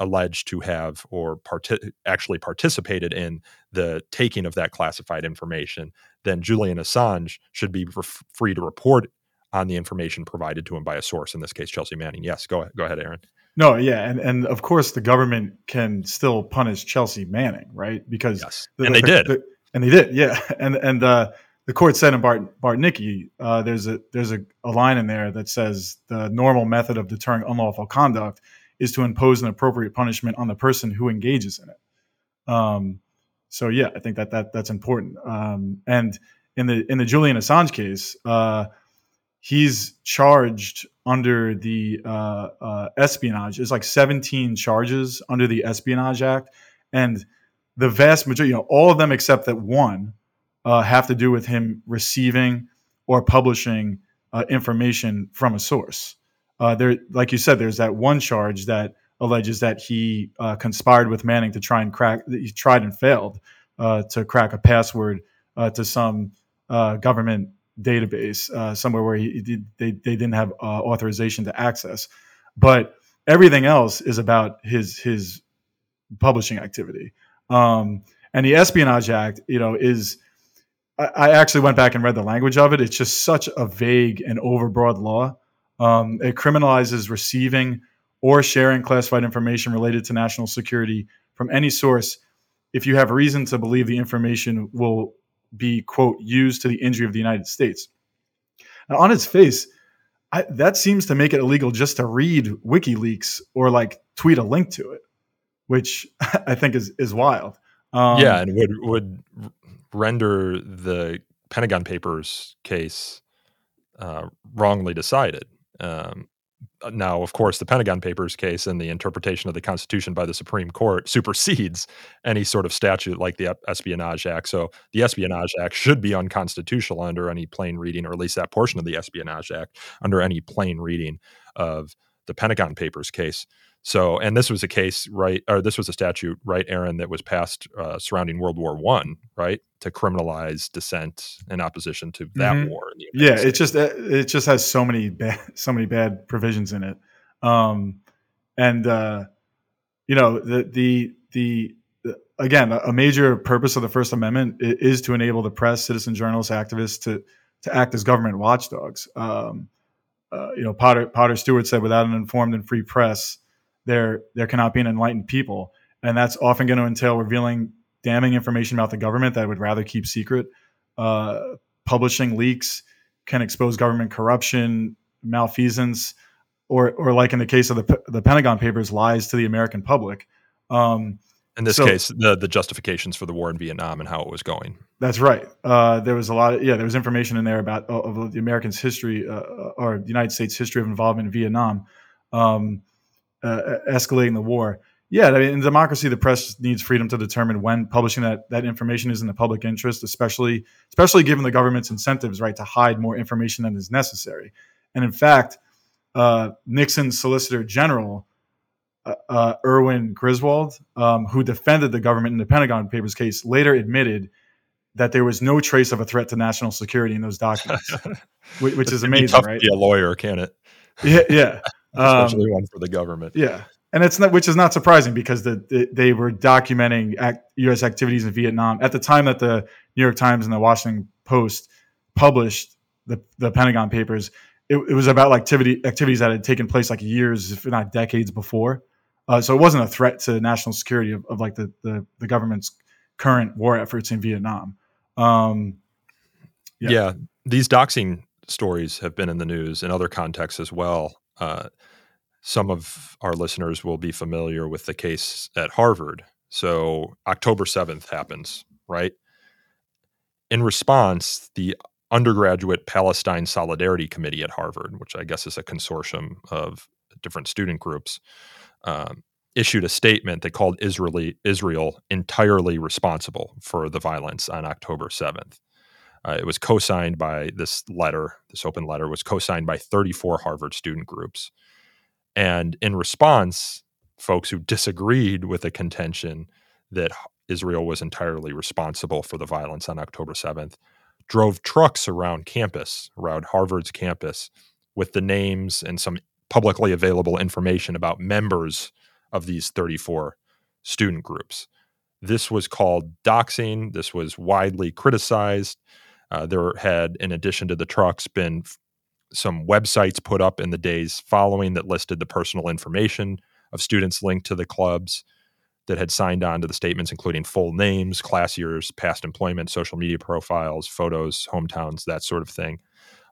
alleged to have or parti- actually participated in the taking of that classified information, then Julian Assange should be free to report on the information provided to him by a source. In this case, Chelsea Manning. Yes, go go ahead, Aaron. No, yeah, and and of course the government can still punish Chelsea Manning, right? Because yes. and the, they did, the, and they did, yeah, and and uh, the court said in Bart Bartnicki, uh, there's a there's a, a line in there that says the normal method of deterring unlawful conduct is to impose an appropriate punishment on the person who engages in it. Um, so yeah, I think that that that's important. Um, and in the in the Julian Assange case, uh, he's charged under the uh, uh, espionage. It's like 17 charges under the Espionage Act, and the vast majority, you know, all of them except that one, uh, have to do with him receiving or publishing uh, information from a source. Uh, there, like you said, there's that one charge that alleges that he uh, conspired with Manning to try and crack. He tried and failed to crack a password to some government database uh, somewhere where he, he, they, they didn't have uh, authorization to access. But everything else is about his his publishing activity. Um, and the Espionage Act, you know, is I, I, actually went back and read the language of it. It's just such a vague and overbroad law. Um, it criminalizes receiving or sharing classified information related to national security from any source if you have reason to believe the information will be quote used to the injury of the United States. Now, on its face, I, that seems to make it illegal just to read WikiLeaks or like tweet a link to it, which I think is is wild. Um, yeah, and would would render the Pentagon Papers case uh, wrongly decided. Um, Uh, now, of course, the Pentagon Papers case and the interpretation of the Constitution by the Supreme Court supersedes any sort of statute like the Espionage Act. So the Espionage Act should be unconstitutional under any plain reading, or at least that portion of the Espionage Act under any plain reading of the Pentagon Papers case. So, and this was a case, right? Or this was a statute, right, Aaron, that was passed uh, surrounding World War One, right, to criminalize dissent and opposition to that mm-hmm. war. yeah, States. it just uh, it just has so many bad, so many bad provisions in it, um, and uh, you know the the the again a major purpose of the First Amendment is to enable the press, citizen journalists, activists to to act as government watchdogs. Um, uh, you know, Potter Potter Stewart said, "Without an informed and free press." There there cannot be an enlightened people, and that's often going to entail revealing damning information about the government that I would rather keep secret. Uh, publishing leaks can expose government corruption, malfeasance, or or like in the case of the the Pentagon Papers, lies to the American public. Um, in this so, case, the the justifications for the war in Vietnam and how it was going. That's right. Uh, there was a lot of yeah, there was information in there about uh, of the Americans' history uh, or the United States' history of involvement in Vietnam. Um, uh, escalating the war. Yeah, I mean, in democracy, the press needs freedom to determine when publishing that, that information is in the public interest, especially especially given the government's incentives, right, to hide more information than is necessary. And in fact, uh, Nixon's Solicitor General, uh, uh, Erwin Griswold, um, who defended the government in the Pentagon Papers case, later admitted that there was no trace of a threat to national security in those documents, which, which is amazing, right? be a lawyer, can it? Yeah, yeah especially um, one for the government. Yeah, and it's not, which is not surprising because the, the they were documenting act, U.S. activities in Vietnam at the time that the New York Times and the Washington Post published the the Pentagon Papers. It, it was about activity activities that had taken place like years, if not decades before. Uh, so it wasn't a threat to national security of, of like the, the, the government's current war efforts in Vietnam. Um, Yeah. yeah. these doxing stories have been in the news in other contexts as well. Uh, some of our listeners will be familiar with the case at Harvard. So October 7th happens, right? In response, the undergraduate Palestine Solidarity Committee at Harvard, which I guess is a consortium of different student groups, um, issued a statement that called Israeli, Israel entirely responsible for the violence on October 7th. Uh, it was co-signed by this letter. This open letter was co-signed by 34 Harvard student groups, and in response, folks who disagreed with the contention that Israel was entirely responsible for the violence on October 7th drove trucks around campus, around Harvard's campus, with the names and some publicly available information about members of these 34 student groups. This was called doxing. This was widely criticized. Uh, there had, in addition to the trucks, been some websites put up in the days following that listed the personal information of students linked to the clubs that had signed on to the statements, including full names, class years, past employment, social media profiles, photos, hometowns, that sort of thing.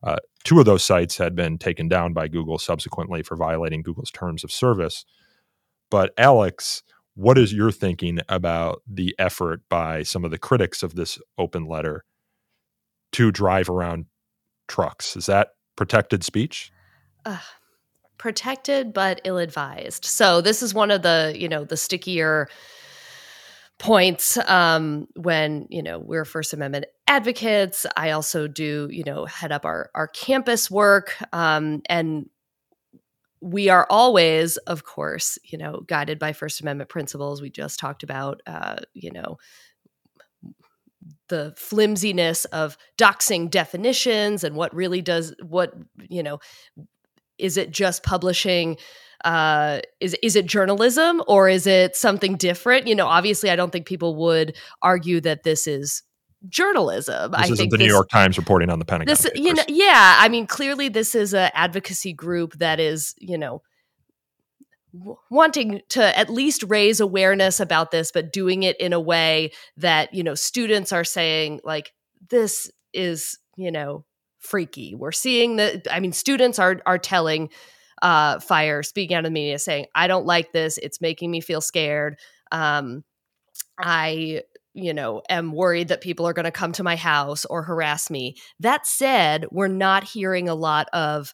Uh, two of those sites had been taken down by Google subsequently for violating Google's terms of service. But Alex, what is your thinking about the effort by some of the critics of this open letter to drive around trucks? Is that protected speech? Uh, protected but ill-advised. So this is one of the, you know, the stickier points um, when you know we're First Amendment advocates. I also do you know head up our our campus work, um, and we are always, of course, you know, guided by First Amendment principles. We just talked about, uh, you know, the flimsiness of doxing definitions and what really does what you know is it just publishing uh, is is it journalism or is it something different? You know, obviously, I don't think people would argue that this is journalism. This I isn't think the this, New York Times reporting on the Pentagon. This, you know, yeah. I mean, clearly, this is an advocacy group that is, you know, wanting to at least raise awareness about this, but doing it in a way that you know students are saying like this is, you know, freaky. We're seeing that. I mean, students are are telling uh, Fire, speaking out of the media, saying, "I don't like this. It's making me feel scared. Um, I." You know, am worried that people are going to come to my house or harass me. That said, we're not hearing a lot of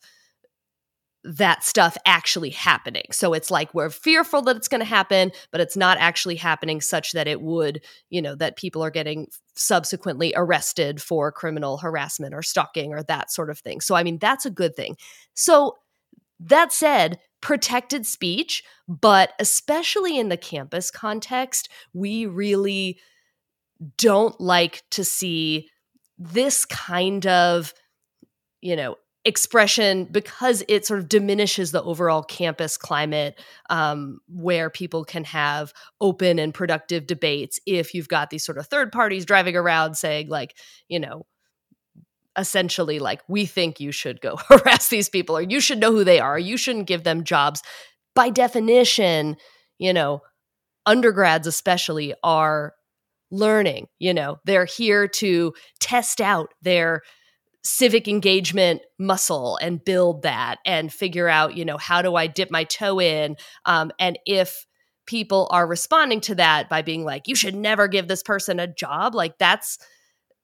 that stuff actually happening. So it's like we're fearful that it's going to happen, but it's not actually happening such that it would, you know, that people are getting subsequently arrested for criminal harassment or stalking or that sort of thing. So, I mean, that's a good thing. So, that said, protected speech, but especially in the campus context, we really don't like to see this kind of you know expression because it sort of diminishes the overall campus climate um, where people can have open and productive debates if you've got these sort of third parties driving around saying like you know essentially like we think you should go harass these people or you should know who they are you shouldn't give them jobs. By definition you know undergrads especially are learning you know they're here to test out their civic engagement muscle and build that and figure out you know how do i dip my toe in? Um, and if people are responding to that by being like you should never give this person a job like that's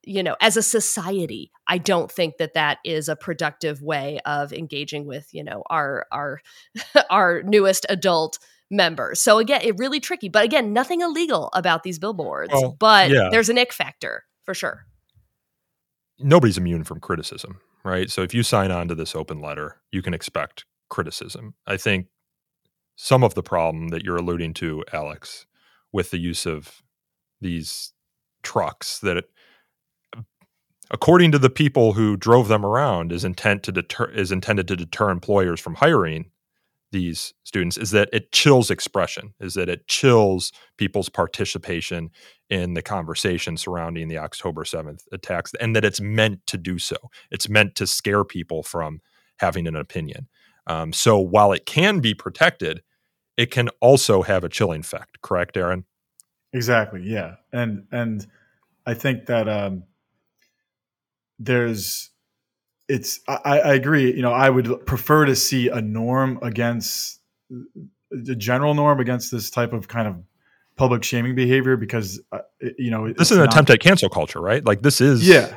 you know as a society i don't think that that is a productive way of engaging with you know our our our newest adult members. So again it really tricky but again nothing illegal about these billboards well, but yeah. there's an ick factor for sure nobody's immune from criticism, right? So if you sign on to this open letter, you can expect criticism. I think some of the problem that you're alluding to, Alex, with the use of these trucks that it, according to the people who drove them around is intent to deter is intended to deter employers from hiring these students is that it chills expression, is that it chills people's participation in the conversation surrounding the October 7th attacks, and that it's meant to do so. It's meant to scare people from having an opinion. Um, so while it can be protected, it can also have a chilling effect. Correct, Aaron? Exactly. Yeah, and and I think that um, there's it's I, I agree. You know, I would prefer to see a norm against the general norm against this type of kind of public shaming behavior because uh, you know this is an not, attempt at cancel culture, right? Like this is yeah,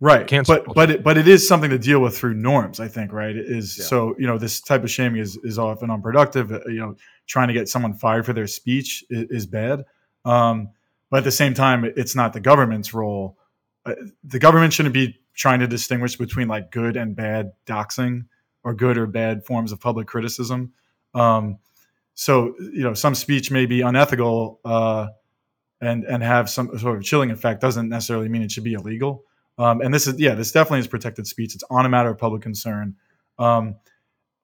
right. Cancel but culture. but it, but it is something to deal with through norms. I think right it is yeah. so you know this type of shaming is is often unproductive. Uh, you know, trying to get someone fired for their speech is, is bad. Um, but at the same time, it's not the government's role. Uh, the government shouldn't be trying to distinguish between like good and bad doxing or good or bad forms of public criticism. Um, so you know, some speech may be unethical uh, and and have some sort of chilling effect. Doesn't necessarily mean it should be illegal. Um, and this is yeah, this definitely is protected speech. It's on a matter of public concern. Um,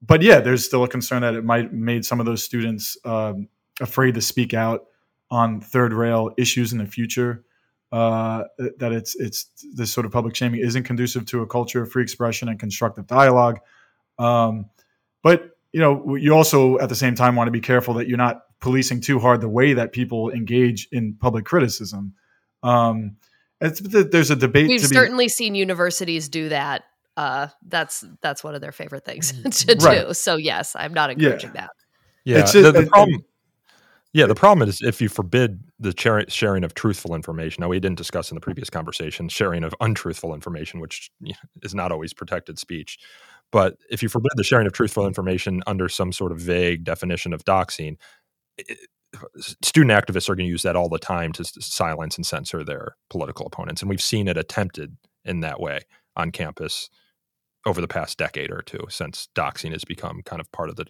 but yeah, there's still a concern that it might made some of those students um, afraid to speak out on third rail issues in the future uh, that it's it's this sort of public shaming isn't conducive to a culture of free expression and constructive dialogue. Um, but you know, you also at the same time want to be careful that you're not policing too hard the way that people engage in public criticism. Um, there's a debate. We've certainly be, seen universities do that. Uh, that's that's one of their favorite things to right. do. So yes, I'm not encouraging yeah. that. Yeah, just, the, the problem. Yeah, the problem is if you forbid the sharing of truthful information. Now, we didn't discuss in the previous conversation sharing of untruthful information, which is not always protected speech. But if you forbid the sharing of truthful information under some sort of vague definition of doxing, it, student activists are going to use that all the time to silence and censor their political opponents. And we've seen it attempted in that way on campus over the past decade or two since doxing has become kind of part of the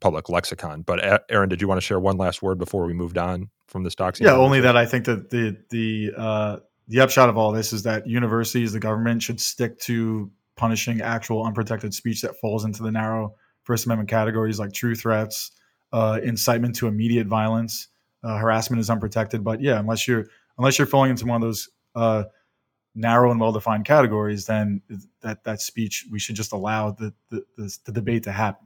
public lexicon. But Aaron, did you want to share one last word before we moved on from this doxing? Yeah, only that I think that the the uh, the upshot of all this is that universities, the government, should stick to punishing actual unprotected speech that falls into the narrow First Amendment categories like true threats, uh, incitement to immediate violence, uh, harassment is unprotected. But yeah, unless you're unless you're falling into one of those uh, narrow and well defined categories, then that that speech we should just allow the the, the, the debate to happen.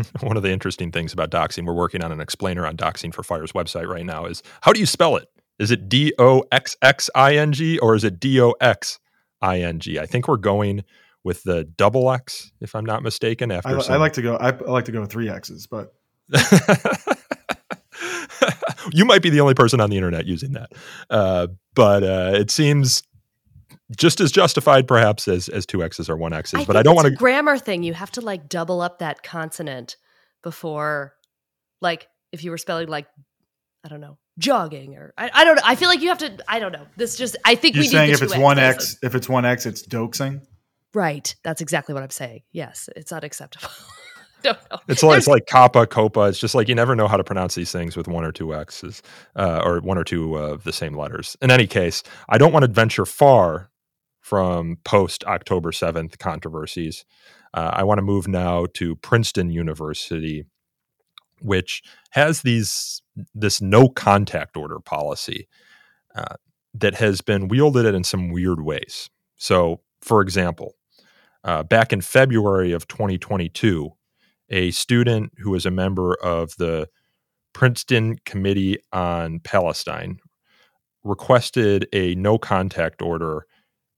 one of the interesting things about doxing, we're working on an explainer on doxing for Fire's website right now, is how do you spell it? Is it D O X X I N G or is it D O X I N G? I think we're going with the double X, if I'm not mistaken. After I, some... I like to go, I, I like to go with three X's, but you might be the only person on the internet using that. Uh, but uh, it seems just as justified perhaps as as two x's or one x's. I but I don't want to grammar thing. You have to like double up that consonant before, like if you were spelling like I don't know jogging or I, I don't know. I feel like you have to. I don't know. This just I think you're we saying if it's one x, if it's one x, it's doxing. Right. That's exactly what I'm saying. Yes, it's unacceptable. don't know. It's like, it's like Kappa, Copa. It's just like you never know how to pronounce these things with one or two X's uh, or one or two of the same letters. In any case, I don't want to venture far from post October 7th controversies. Uh, I want to move now to Princeton University, which has these this no contact order policy uh, that has been wielded in some weird ways. So, for example, uh, back in February of 2022, a student who was a member of the Princeton Committee on Palestine requested a no contact order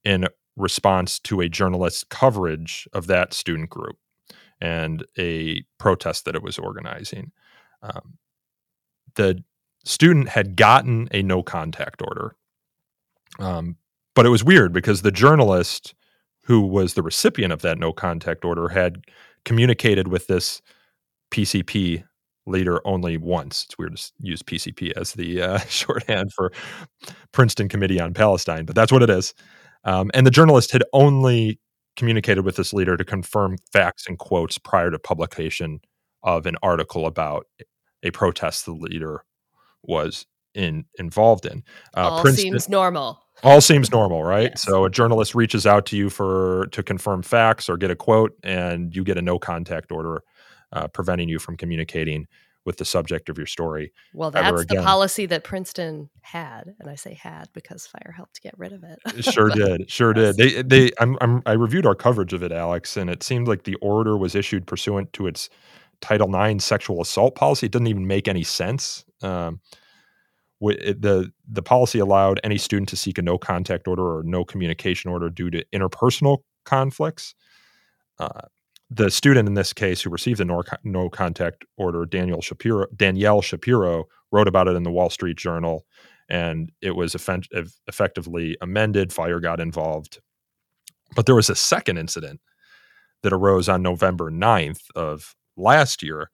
in response to a journalist's coverage of that student group and a protest that it was organizing. Um, the student had gotten a no contact order. Um, but it was weird because the journalist who was the recipient of that no contact order had communicated with this PCP leader only once. It's weird to use PCP as the uh, shorthand for Princeton Committee on Palestine, but that's what it is. Um, and the journalist had only communicated with this leader to confirm facts and quotes prior to publication of an article about a protest the leader was in involved in. Uh, all Princeton, seems normal. All seems normal, right? Yes. So a journalist reaches out to you for to confirm facts or get a quote, and you get a no contact order uh, preventing you from communicating with the subject of your story. Well, that's the policy that Princeton had, and I say had because fire helped get rid of it. sure did, sure yes. did. They, they, I'm, I'm, I reviewed our coverage of it, Alex, and it seemed like the order was issued pursuant to its Title IX sexual assault policy. It doesn't even make any sense. Um, the the policy allowed any student to seek a no contact order or no communication order due to interpersonal conflicts. Uh, the student in this case who received the no, contact order, Daniel Shapiro, Danielle Shapiro, wrote about it in the Wall Street Journal, and it was effect- effectively amended. Fire got involved, but there was a second incident that arose on November 9th of last year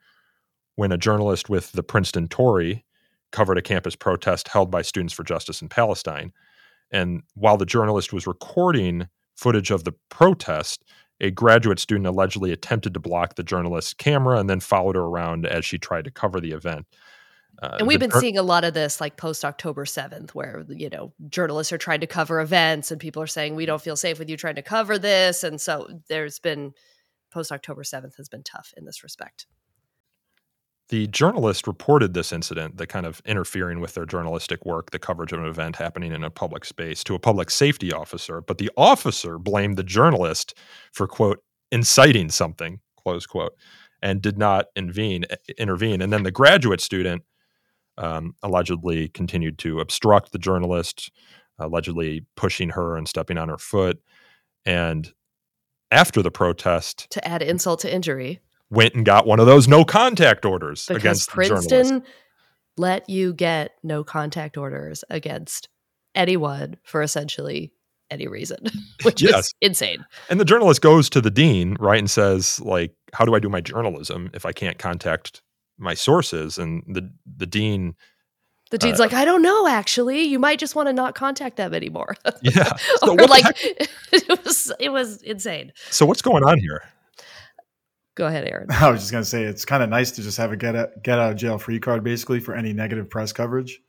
when a journalist with the Princeton Tory covered a campus protest held by Students for Justice in Palestine. And while the journalist was recording footage of the protest, a graduate student allegedly attempted to block the journalist's camera and then followed her around as she tried to cover the event. Uh, and we've been seeing a lot of this like post October 7th, where, you know, journalists are trying to cover events and people are saying, we don't feel safe with you trying to cover this. And so there's been post October 7th has been tough in this respect. The journalist reported this incident, the kind of interfering with their journalistic work, the coverage of an event happening in a public space, to a public safety officer. But the officer blamed the journalist for, quote, inciting something, close quote, and did not intervene. intervene. And then the graduate student um, allegedly continued to obstruct the journalist, allegedly pushing her and stepping on her foot. And after the protest, to add insult to injury, went and got one of those no contact orders because against Princeton let you get no contact orders against anyone for essentially any reason, which yes. is insane. And the journalist goes to the dean, right, and says, like, how do I do my journalism if I can't contact my sources? And the the dean the dean's uh, like, I don't know, actually. You might just want to not contact them anymore. yeah. So or like it was it was insane. So what's going on here? Go ahead, Aaron. I was just going to say it's kind of nice to just have a get out, get out of jail free card basically for any negative press coverage.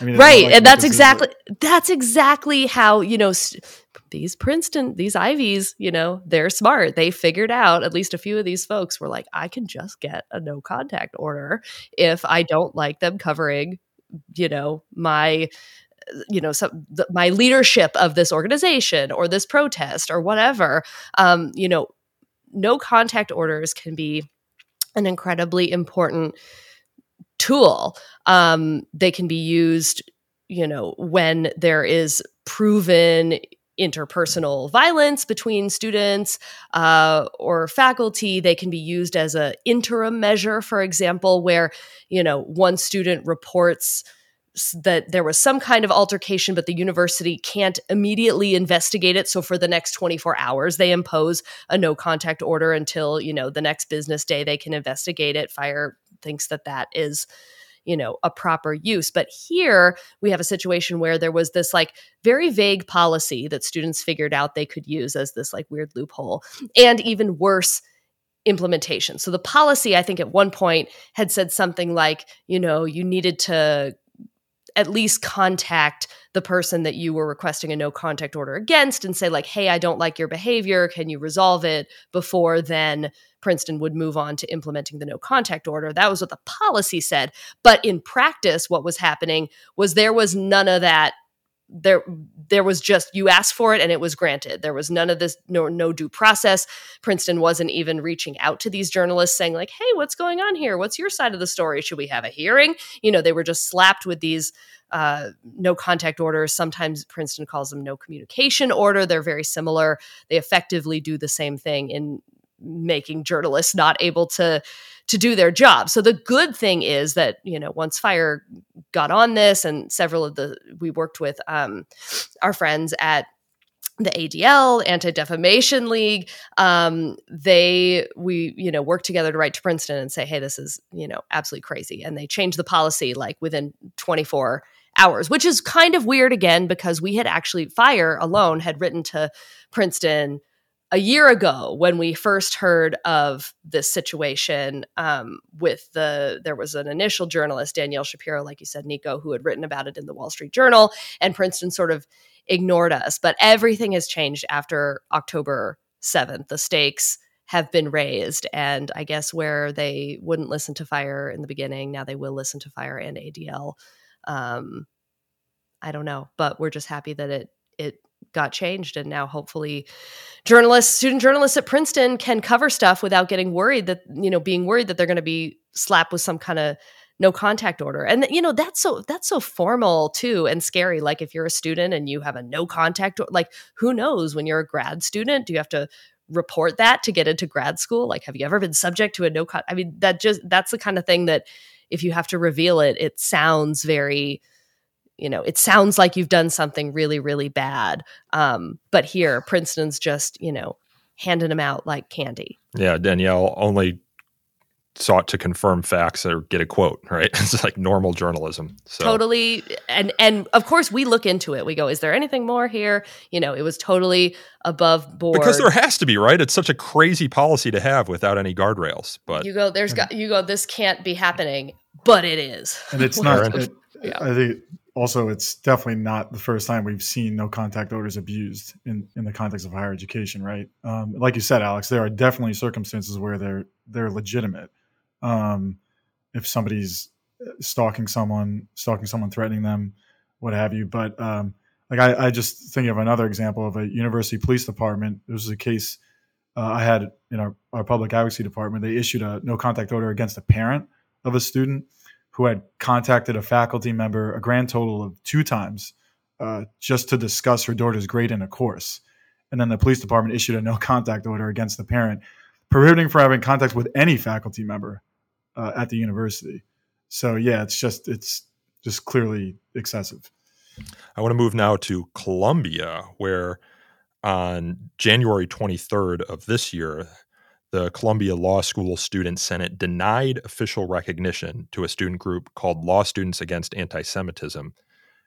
I mean, right, like and that's exactly that's exactly how you know st- these Princeton, these Ivies, you know, they're smart. They figured out at least a few of these folks were like, I can just get a no contact order if I don't like them covering, you know, my you know some the, my leadership of this organization or this protest or whatever um you know no contact orders can be an incredibly important tool. Um, they can be used, you know, when there is proven interpersonal violence between students uh, or faculty they can be used as a interim measure for example where you know one student reports that there was some kind of altercation, but the university can't immediately investigate it. So for the next 24 hours, they impose a no contact order until, you know, the next business day they can investigate it. Fire thinks that that is you know a proper use but here we have a situation where there was this like very vague policy that students figured out they could use as this like weird loophole and even worse implementation so the policy i think at one point had said something like you know you needed to at least contact the person that you were requesting a no contact order against and say like hey i don't like your behavior. Can you resolve it? before then princeton would move on to implementing the no contact order. That was what the policy said. But in practice what was happening was there was none of that there there was just you asked for it and it was granted. There was none of this no no due process. Princeton wasn't even reaching out to these journalists saying like hey what's going on here? What's your side of the story? Should we have a hearing? You know they were just slapped with these uh, no contact orders. Sometimes princeton calls them no communication order. They're very similar. They effectively do the same thing in making journalists not able to to do their job. So the good thing is that you know once fire got on this, and several of the we worked with um, our friends at the ADL Anti Defamation League. Um, they we you know work together to write to Princeton and say, hey, this is you know absolutely crazy, and they changed the policy like within 24 hours, which is kind of weird again because we had actually Fire alone had written to Princeton a year ago when we first heard of this situation um, with the there was an initial journalist danielle shapiro like you said nico who had written about it in the wall street journal and princeton sort of ignored us. But everything has changed after october 7th the stakes have been raised and i guess where they wouldn't listen to fire in the beginning now they will listen to fire and adl um, i don't know but we're just happy that it it got changed and now hopefully journalists student journalists at princeton can cover stuff without getting worried that you know being worried that they're going to be slapped with some kind of no contact order. And you know that's so that's so formal too and scary like if you're a student and you have a no contact like who knows when you're a grad student do you have to report that to get into grad school? Like have you ever been subject to a no con i mean that just that's the kind of thing that if you have to reveal it it sounds very you know it sounds like you've done something really really bad um but here princeton's just you know handing them out like candy Yeah, Danielle only sought to confirm facts or get a quote, right? It's like normal journalism. So totally and and of course we look into it we go is there anything more here you know it was totally above board because there has to be, right? It's such a crazy policy to have without any guardrails. But you go there's got you go this can't be happening but it is and it's not. It, Yeah. I think also it's definitely not the first time we've seen no contact orders abused in in the context of higher education, right? Um, like you said, Alex, there are definitely circumstances where they're they're legitimate. Um, if somebody's stalking someone, stalking someone, threatening them, what have you. But um, like I, I just think of another example of a university police department. This was a case uh, I had in our, our public advocacy department. They issued a no contact order against a parent of a student who had contacted a faculty member a grand total of two times uh, just to discuss her daughter's grade in a course. And then the police department issued a no contact order against the parent, prohibiting from having contact with any faculty member uh, at the university. So yeah, it's just it's just clearly excessive. I want to move now to Columbia, where on January 23rd of this year, the Columbia Law School Student Senate denied official recognition to a student group called Law Students Against Anti Semitism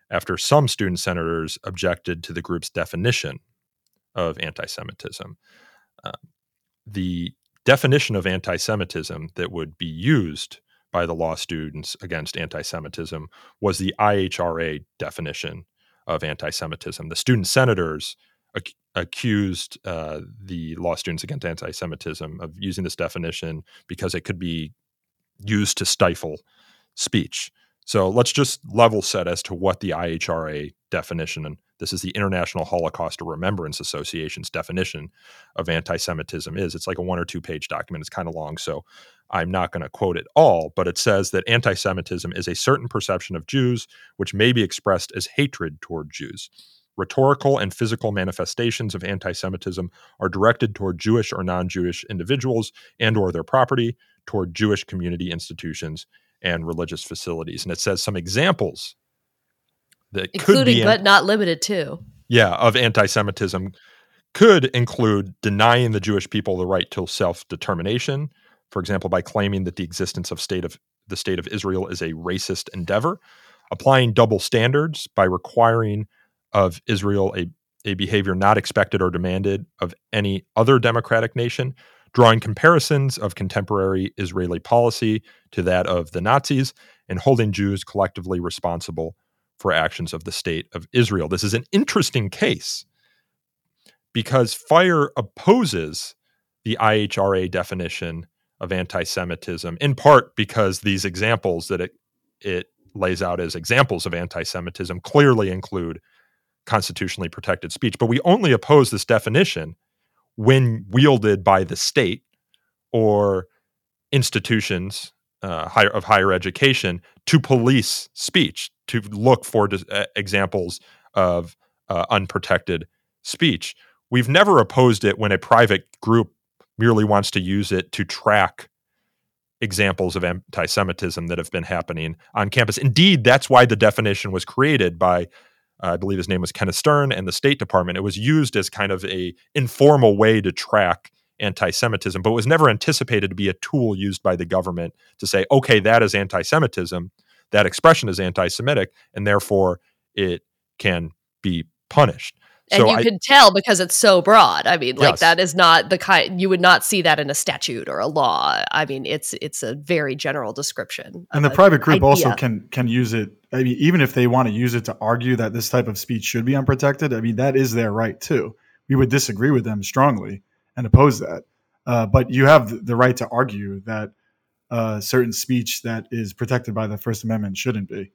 after some student senators objected to the group's definition of anti Semitism. Uh, the definition of anti Semitism that would be used by the law students against anti Semitism was the IHRA definition of anti Semitism. The student senators accused uh, the law students against anti Semitism of using this definition because it could be used to stifle speech. So let's just level set as to what the IHRA definition, and this is the International Holocaust Remembrance Association's definition of anti Semitism is. It's like a one or two page document. It's kind of long, so I'm not going to quote it all, but it says that anti Semitism is a certain perception of Jews which may be expressed as hatred toward Jews. Rhetorical and physical manifestations of anti Semitism are directed toward Jewish or non Jewish individuals and or their property, toward Jewish community institutions and religious facilities. And it says some examples that could including be but not limited to yeah, of anti Semitism could include denying the Jewish people the right to self determination, for example, by claiming that the existence of state of the state of Israel is a racist endeavor, applying double standards by requiring of Israel a, a behavior not expected or demanded of any other democratic nation, drawing comparisons of contemporary Israeli policy to that of the Nazis, and holding Jews collectively responsible for actions of the state of Israel. This is an interesting case because FIRE opposes the IHRA definition of anti Semitism, in part because these examples that it, it lays out as examples of anti Semitism clearly include constitutionally protected speech. But we only oppose this definition when wielded by the state or institutions uh, higher, of higher education to police speech, to look for dis- examples of uh, unprotected speech. We've never opposed it when a private group merely wants to use it to track examples of anti Semitism that have been happening on campus. Indeed, that's why the definition was created by, uh, I believe his name was Kenneth Stern and the State Department. It was used as kind of a informal way to track anti Semitism, but was never anticipated to be a tool used by the government to say, okay, that is anti Semitism, that expression is anti Semitic, and therefore it can be punished. And so you I, can tell because it's so broad i mean like Yes. that is not the kind you would not see that in a statute or a law i mean it's it's a very general description And the private group also can can use it. I mean, even if they want to use it to argue that this type of speech should be unprotected, I mean that is their right too. We would disagree with them strongly and oppose that, uh, but you have the- the right to argue that uh, certain speech that is protected by the First Amendment shouldn't be.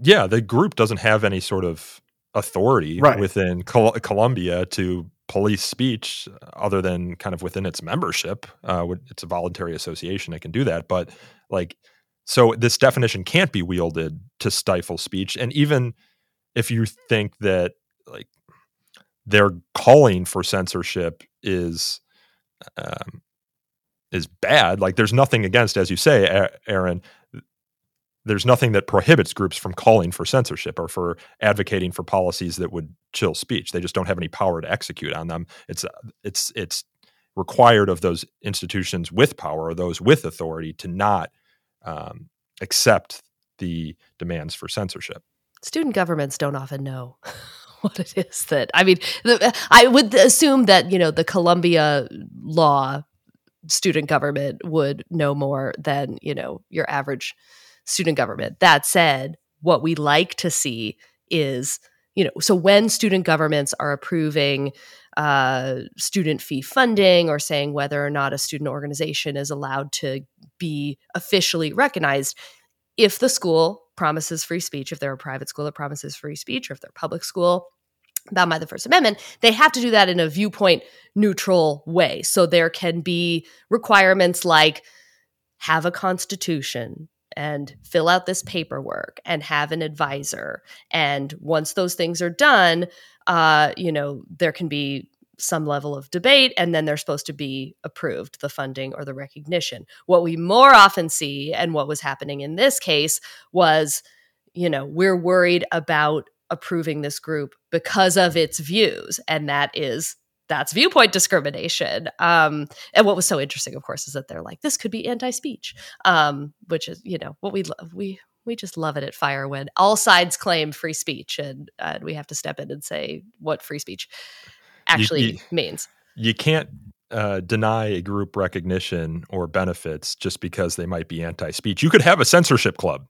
yeah, the group doesn't have any sort of authority Right. within Col- Columbia to police speech other than kind of within its membership. Uh, it's a voluntary association; it can do that. But like so this definition can't be wielded to stifle speech. And even if you think that like their calling for censorship is um, is bad, like there's nothing against, as you say, Aaron. There's nothing that prohibits groups from calling for censorship or for advocating for policies that would chill speech. They just don't have any power to execute on them. It's it's it's required of those institutions with power or those with authority to not um, accept the demands for censorship. Student governments don't often know what it is that I mean. The, I would assume that you know the Columbia law student government would know more than you know your average student government. That said, what we like to see is you know so when student governments are approving uh, student fee funding or saying whether or not a student organization is allowed to be officially recognized if the school promises free speech if they're a private school that promises free speech or if they're a public school bound by the First Amendment, they have to do that in a viewpoint neutral way. So there can be requirements like have a constitution and fill out this paperwork and have an advisor. And once those things are done, uh, you know, there can be some level of debate and then they're supposed to be approved the funding or the recognition what we more often see and what was happening in this case was you know we're worried about approving this group because of its views and that is that's viewpoint discrimination. Um, and what was so interesting of course is that they're like this could be anti-speech um, which is you know what we love we we just love it at fire when all sides claim free speech and uh, we have to step in and say what free speech actually you, you, means. you can't uh, deny a group recognition or benefits just because they might be anti-speech. You could have a censorship club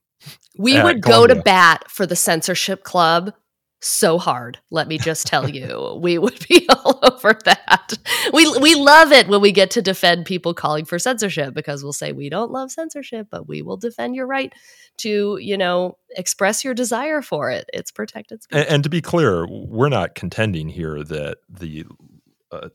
we would Columbia. go to bat for the censorship club so hard. Let me just tell you, we would be all over that. We we love it when we get to defend people calling for censorship because we'll say we don't love censorship, but we will defend your right to you know express your desire for it. It's protected speech. And, and to be clear, we're not contending here that the uh,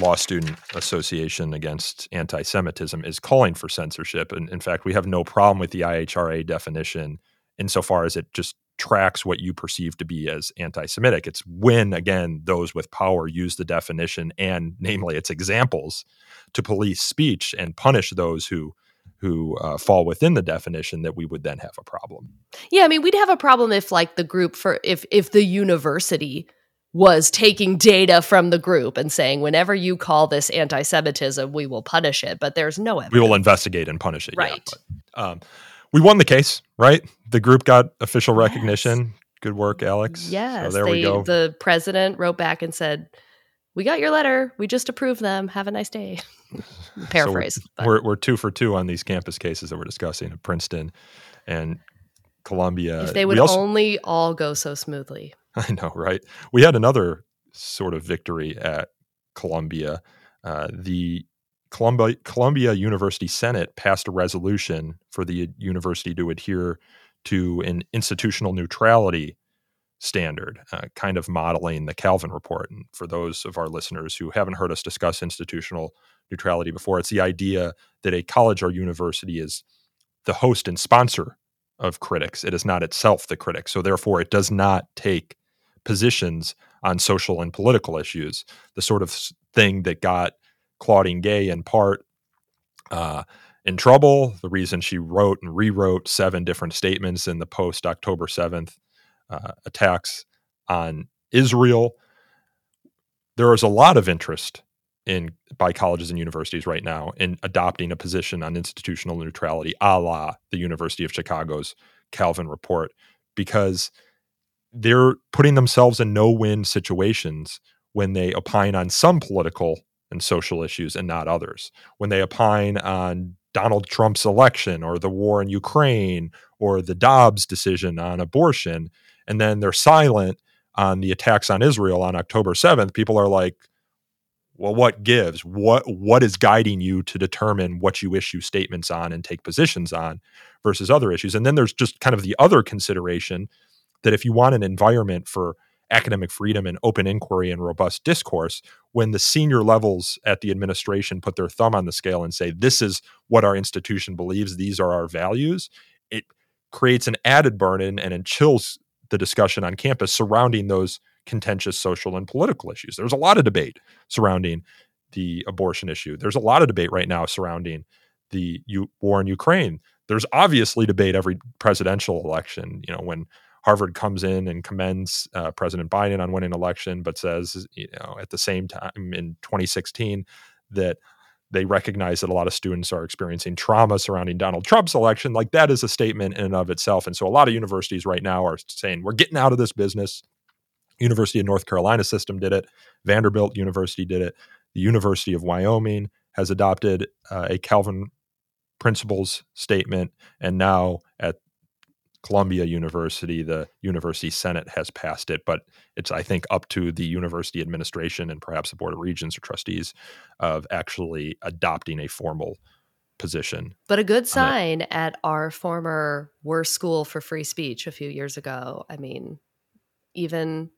Law Student Association against anti-Semitism is calling for censorship, and in fact, we have no problem with the IHRA definition insofar as it just tracks what you perceive to be as anti-Semitic. It's when again those with power use the definition and namely its examples to police speech and punish those who who uh, fall within the definition that we would then have a problem. Yeah, I mean, we'd have a problem if like the group for if if the university was taking data from the group and saying whenever you call this anti-semitism we will punish it but there's no evidence. we will investigate and punish it right yeah, but, um, we won the case right? The group got official yes. recognition. Good work alex. Yes so there they, we go. the president wrote back and said we got your letter. We just approved them. Have a nice day. Paraphrase so we're, we're, we're two for two on these campus cases that we're discussing at princeton and columbia. If they would also, only all go so smoothly. I know, right? We had another sort of victory at Columbia. Uh, the Columbia, Columbia University Senate passed a resolution for the university to adhere to an institutional neutrality standard, uh, kind of modeling the Kalven report. And for those of our listeners who haven't heard us discuss institutional neutrality before, it's the idea that a college or university is the host and sponsor of critics. It is not itself the critic. So therefore, it does not take positions on social and political issues, the sort of thing that got Claudine Gay in part uh, in trouble, the reason she wrote and rewrote seven different statements in the post October 7th uh, attacks on Israel. There is a lot of interest in by colleges and universities right now in adopting a position on institutional neutrality, a la the University of Chicago's Kalven report, because they're putting themselves in no win situations when they opine on some political and social issues and not others. When they opine on Donald Trump's election or the war in Ukraine or the Dobbs decision on abortion, and then they're silent on the attacks on Israel on October 7th, people are like, well, what gives? What what is guiding you to determine what you issue statements on and take positions on versus other issues? And then there's just kind of the other consideration that if you want an environment for academic freedom and open inquiry and robust discourse when the senior levels at the administration put their thumb on the scale and say this is what our institution believes. These are our values. It creates an added burden and it chills the discussion on campus surrounding those contentious social and political issues. There's a lot of debate surrounding the abortion issue. There's a lot of debate right now surrounding the war in ukraine. There's obviously debate every presidential election you know when Harvard comes in and commends uh, President Biden on winning election, but says, you know, at the same time in 2016 that they recognize that a lot of students are experiencing trauma surrounding Donald Trump's election. Like that is a statement in and of itself. And so a lot of universities right now are saying, we're getting out of this business. University of North Carolina system did it. Vanderbilt University did it. The University of Wyoming has adopted uh, a Kalven principles statement. And now at Columbia University, the University Senate has passed it, but it's, I think, up to the university administration and perhaps the Board of Regents or trustees of actually adopting a formal position. But a good sign at our former worst school for free speech a few years ago. I mean, even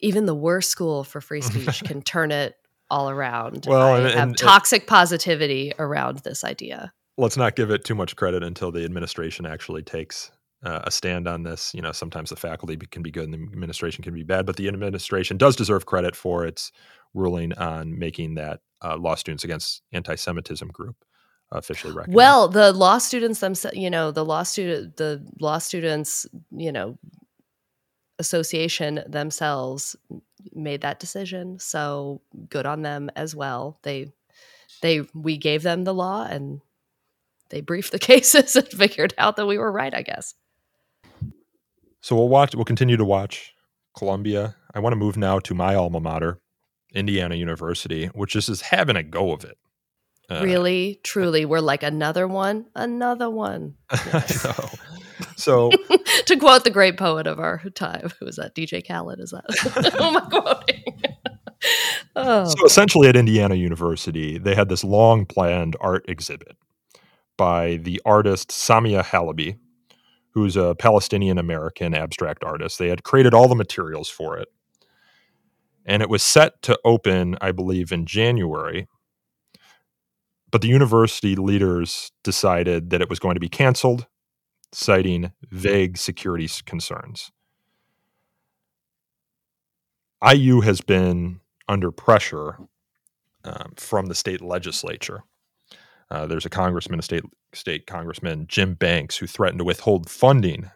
even the worst school for free speech can turn it all around. Well, I and, have and, toxic positivity around this idea let's not give it too much credit until the administration actually takes uh, a stand on this. You know, sometimes the faculty can be good and the administration can be bad, but the administration does deserve credit for its ruling on making that uh, law students against anti-Semitism group officially recognized. Well, the law students themselves, you know, the law student, the law students, you know, association themselves made that decision. So good on them as well. They, they, we gave them the law and they briefed the cases and figured out that we were right, I guess. So we'll watch. We'll continue to watch Columbia. I want to move now to my alma mater, Indiana University, which is, is having a go of it. Uh, really, truly, we're like another one, another one. Yes. so, to quote the great poet of our time, who is that? DJ Khaled? Is that? who am I quoting? oh. So essentially, at Indiana University, they had this long planned art exhibit by the artist Samia Halaby, who's a Palestinian American abstract artist. They had created all the materials for it. And it was set to open, I believe, in January. But the university leaders decided that it was going to be canceled, citing vague security concerns. IU has been under pressure um, from the state legislature uh, there's a congressman, a state state congressman, Jim Banks, who threatened to withhold funding.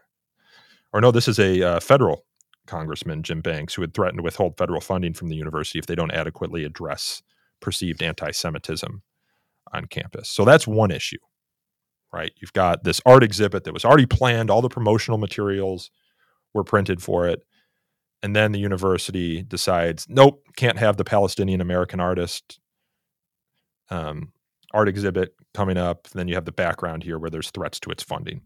Or no, this is a uh, federal congressman, Jim Banks, who had threatened to withhold federal funding from the university if they don't adequately address perceived anti-Semitism on campus. So that's one issue, right? You've got this art exhibit that was already planned; all the promotional materials were printed for it. And then the university decides, nope, can't have the Palestinian American artist um, art exhibit coming up. Then you have the background here where there's threats to its funding.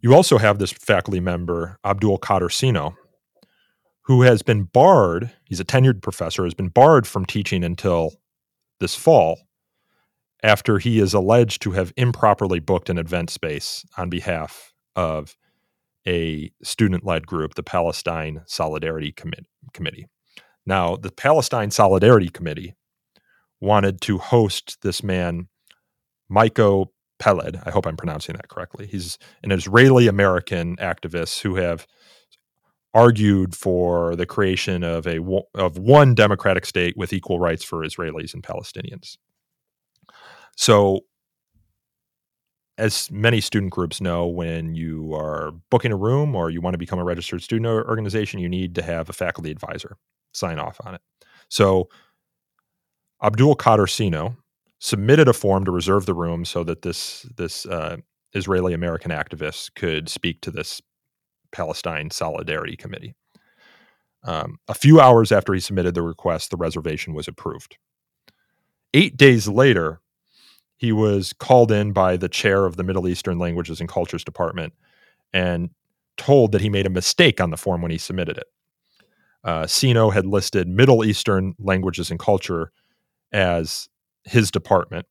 You also have this faculty member, Abdulkader Sinno, who has been barred, he's a tenured professor, has been barred from teaching until this fall after he is alleged to have improperly booked an event space on behalf of a student led group, the Palestine Solidarity Committee. Now, the Palestine Solidarity Committee wanted to host this man, Miko Peled. I hope I'm pronouncing that correctly. He's an Israeli American activist who have argued for the creation of a of one democratic state with equal rights for Israelis and Palestinians. So as many student groups know, when you are booking a room or you want to become a registered student organization, you need to have a faculty advisor sign off on it. So Abdulkader Sinno submitted a form to reserve the room so that this this uh, Israeli American activist could speak to this Palestine Solidarity Committee. Um, a few hours after he submitted the request, the reservation was approved. Eight days later, he was called in by the chair of the Middle Eastern Languages and Cultures Department and told that he made a mistake on the form when he submitted it. Uh, Sinno had listed Middle Eastern languages and culture as his department.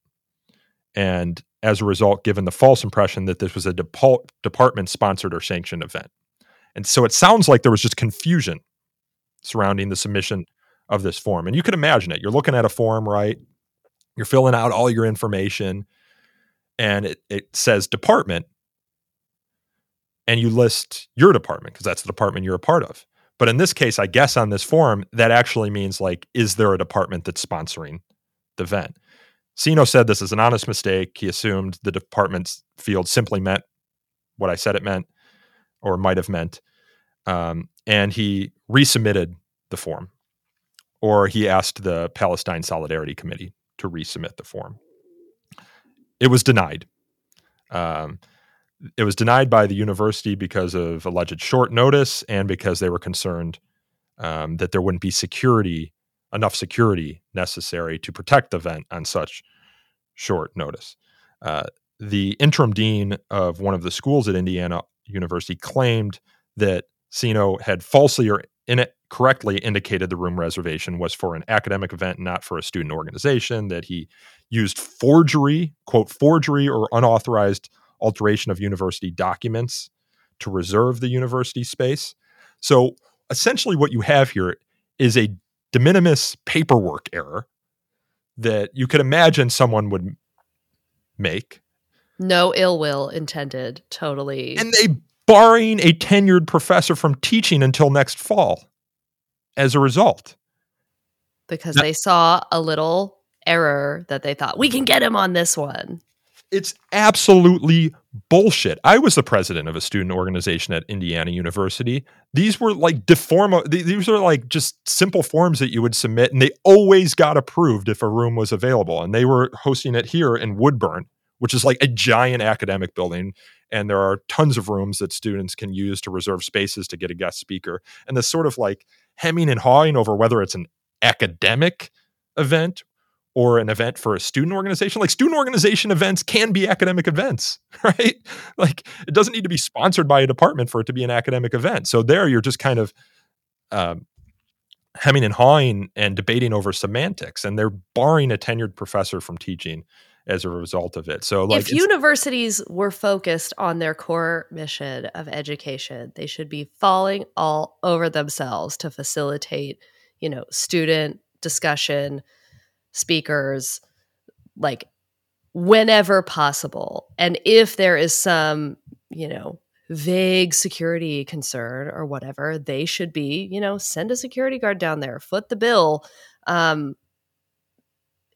And as a result, given the false impression that this was a department sponsored or sanctioned event. And so it sounds like there was just confusion surrounding the submission of this form. And you can imagine it. You're looking at a form, right? You're filling out all your information, and it, it says department, and you list your department because that's the department you're a part of. But in this case, I guess on this form, that actually means like, is there a department that's sponsoring the event? Sinno said this is an honest mistake. He assumed the department's field simply meant what I said it meant or might have meant. Um, and he resubmitted the form, or he asked the Palestine Solidarity Committee to resubmit the form. It was denied. Um, it was denied by the university because of alleged short notice and because they were concerned um, that there wouldn't be security, enough security necessary to protect the event on such short notice. Uh, the interim dean of one of the schools at Indiana University claimed that Sinno had falsely or incorrectly indicated the room reservation was for an academic event, not for a student organization, that he used forgery, quote, forgery or unauthorized alteration of university documents to reserve the university space. So essentially, what you have here is a de minimis paperwork error that you could imagine someone would make. No ill will intended, totally. And they barring a tenured professor from teaching until next fall as a result. Because now, they saw a little error that they thought, we can get him on this one. It's absolutely bullshit. I was the president of a student organization at Indiana University. These were like deform these were like just simple forms that you would submit and they always got approved if a room was available. And they were hosting it here in Woodburn, which is like a giant academic building and there are tons of rooms that students can use to reserve spaces to get a guest speaker. And the sort of like hemming and hawing over whether it's an academic event or an event for a student organization. Like student organization events can be academic events, right? Like it doesn't need to be sponsored by a department for it to be an academic event. So there you're just kind of um, hemming and hawing and debating over semantics, and they're barring a tenured professor from teaching as a result of it. So like if universities were focused on their core mission of education, they should be falling all over themselves to facilitate, you know, student discussion, speakers, like whenever possible. And if there is some, you know, vague security concern or whatever, they should be, you know, send a security guard down there, foot the bill. Um,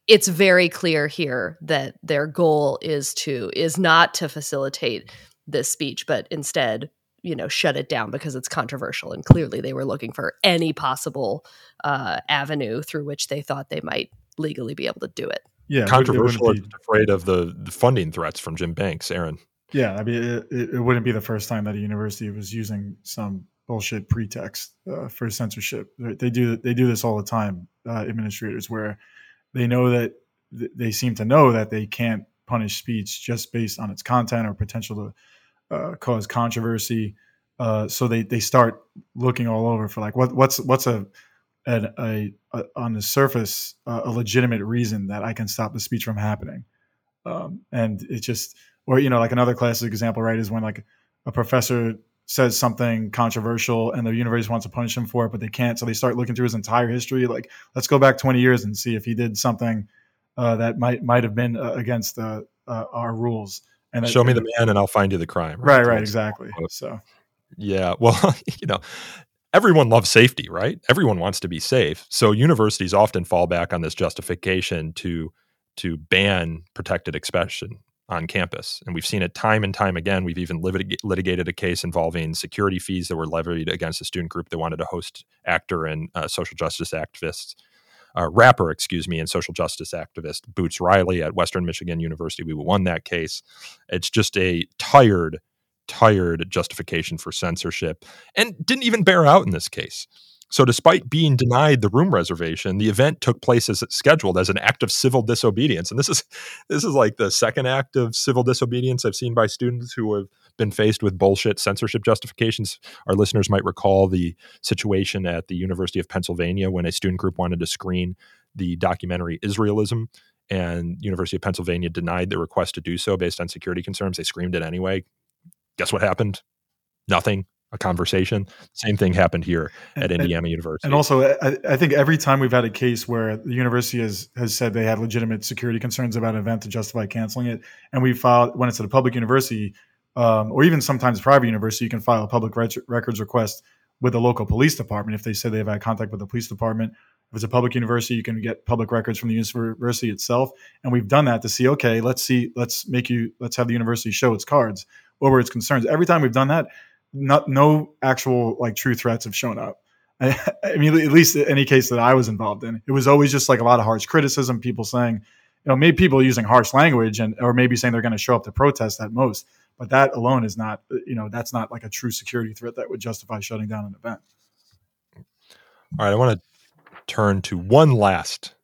it's very clear here that their goal is to is not to facilitate this speech, but instead, you know, shut it down because it's controversial. And clearly, they were looking for any possible uh, avenue through which they thought they might legally be able to do it. Yeah, controversial. Be, afraid of the, the, funding threats from Jim Banks, Aaron. Yeah, I mean, it, it, wouldn't be the first time that a university was using some bullshit pretext uh, for censorship. They do they do this all the time. Uh, administrators, where they know that they seem to know that they can't punish speech just based on its content or potential to uh, cause controversy. Uh, so they they start looking all over for like what what's what's a a, a, a, on the surface uh, a legitimate reason that I can stop the speech from happening. Um, and it just, or you know, like another classic example, right, is when like a professor says something controversial and the university wants to punish him for it, but they can't. So they start looking through his entire history. Like, let's go back 20 years and see if he did something uh, that might might have been uh, against uh, our rules. And show me the man, and I'll find you the crime. Right, right, right exactly. So, yeah, well, you know, everyone loves safety, right? Everyone wants to be safe. So universities often fall back on this justification to to ban protected expression on campus. And we've seen it time and time again. We've even litigated a case involving security fees that were levied against a student group that wanted to host actor and uh, social justice activists, uh, rapper, excuse me, and social justice activist Boots Riley at Western Michigan University. We won that case. It's just a tired tired justification for censorship and didn't even bear out in this case. So, despite being denied the room reservation, the event took place as scheduled as an act of civil disobedience. And this is this is like the second act of civil disobedience I've seen by students who have been faced with bullshit censorship justifications. Our listeners might recall the situation at the University of Pennsylvania when a student group wanted to screen the documentary Israelism, and University of Pennsylvania denied the request to do so based on security concerns. They screamed it anyway, guess what happened? Nothing. a conversation. Same thing happened here at And- Indiana University. And also, I, I think every time we've had a case where the university has, has said they have legitimate security concerns about an event to justify canceling it, and we filed when it's at a public university, um, or even sometimes private university, you can file a public rec- records request with the local police department if they say they've had contact with the police department. If it's a public university, you can get public records from the university itself. And we've done that to see, okay, let's see, let's make you, let's have the university show its cards over its concerns. Every time we've done that, not no actual like true threats have shown up. I, I mean, at least any case that I was involved in, it was always just like a lot of harsh criticism. People saying, you know, maybe people using harsh language and or maybe saying they're going to show up to protest at most. But that alone is not, you know, that's not like a true security threat that would justify shutting down an event. All right, I want to turn to one last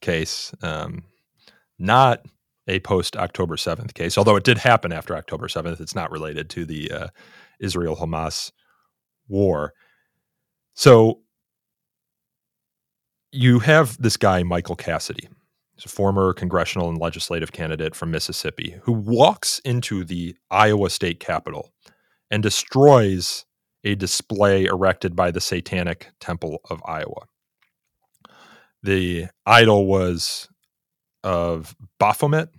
case, um, not a post October 7th case, although it did happen after October 7th. It's not related to the uh, Israel Hamas war. So you have this guy, Michael Cassidy. He's a former congressional and legislative candidate from Mississippi who walks into the Iowa state capitol and destroys a display erected by the Satanic Temple of Iowa. The idol was of Baphomet.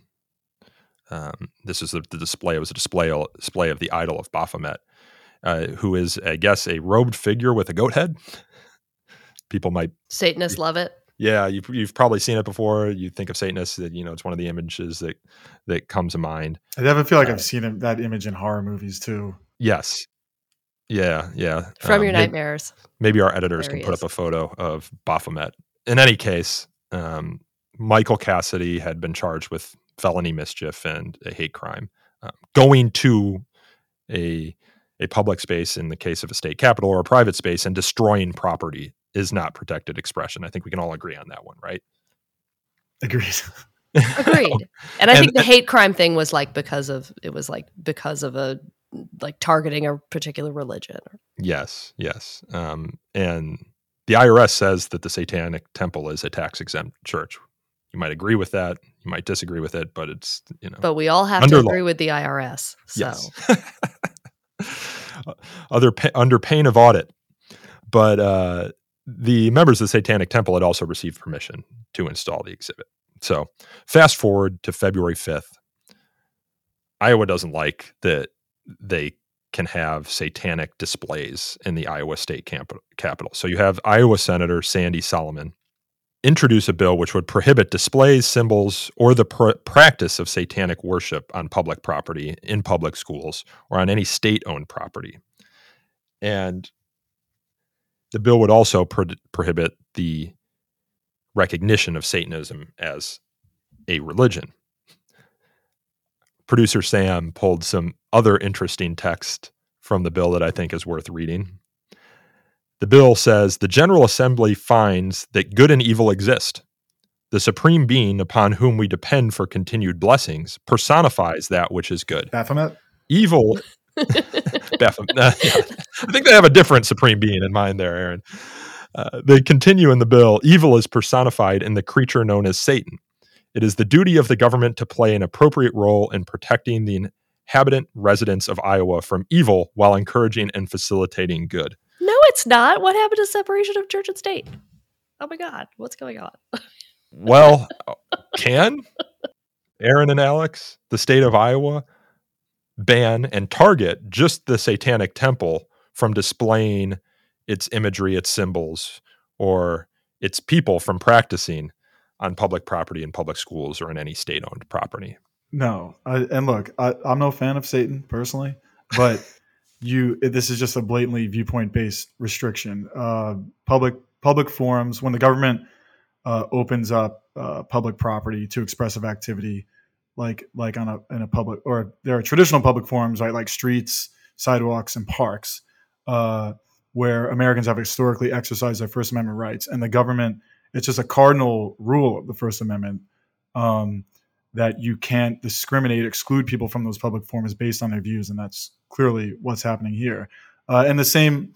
Um, this is the, the display. It was a display display of the idol of Baphomet, uh, who is, I guess, a robed figure with a goat head. People might, Satanists love it. yeah, you've you've probably seen it before. You think of Satanists, that you know, it's one of the images that that comes to mind. I definitely feel like Uh, I've seen that image in horror movies too. Yes, yeah, yeah. From Um, your nightmares. maybe our editors There can put is. up a photo of Baphomet. In any case, um, Michael Cassidy had been charged with felony mischief and a hate crime. Um, going to a a public space in the case of a state capitol or a private space and destroying property is not protected expression. I think we can all agree on that one, right? Agreed. Agreed. And I And- think the hate crime thing was like because of it was like because of a like targeting a particular religion. Yes, yes. Um, and the IRS says that the Satanic Temple is a tax exempt church. You might agree with that. You might disagree with it, but it's you know But we all have to law. agree with the IRS. So Yes. Other pa- under pain of audit, but uh, the members of the Satanic Temple had also received permission to install the exhibit. So, fast forward to February fifth. Iowa doesn't like that they can have satanic displays in the Iowa state camp- capital. So you have Iowa Senator Sandy Salmon introduce a bill which would prohibit displays, symbols, or the pr- practice of satanic worship on public property, in public schools, or on any state owned property. And the bill would also pro- prohibit the recognition of Satanism as a religion. Producer Sam pulled some other interesting text from the bill that I think is worth reading. The bill says the General Assembly finds that good and evil exist. The Supreme Being upon whom we depend for continued blessings personifies that which is good. Baphomet. Evil. Baphomet. I think they have a different Supreme Being in mind there, Aaron. Uh, they continue in the bill evil is personified in the creature known as Satan. It is the duty of the government to play an appropriate role in protecting the inhabitant residents of Iowa from evil while encouraging and facilitating good. No, it's not. What happened to separation of church and state? Oh my god, what's going on? Well, can Aaron and Alex, the state of Iowa, ban and target just the Satanic Temple from displaying its imagery, its symbols, or its people from practicing on public property in public schools or in any state owned property? No, I, and look, I, I'm no fan of Satan personally, but you this is just a blatantly viewpoint based restriction. Uh, public public forums when the government uh, opens up uh, public property to expressive activity, like like on a in a public or there are traditional public forums right like streets, sidewalks, and parks, uh, where Americans have historically exercised their First Amendment rights, and the government it's just a cardinal rule of the First Amendment. Um, that you can't discriminate, exclude people from those public forums based on their views, and that's clearly what's happening here. Uh, and the same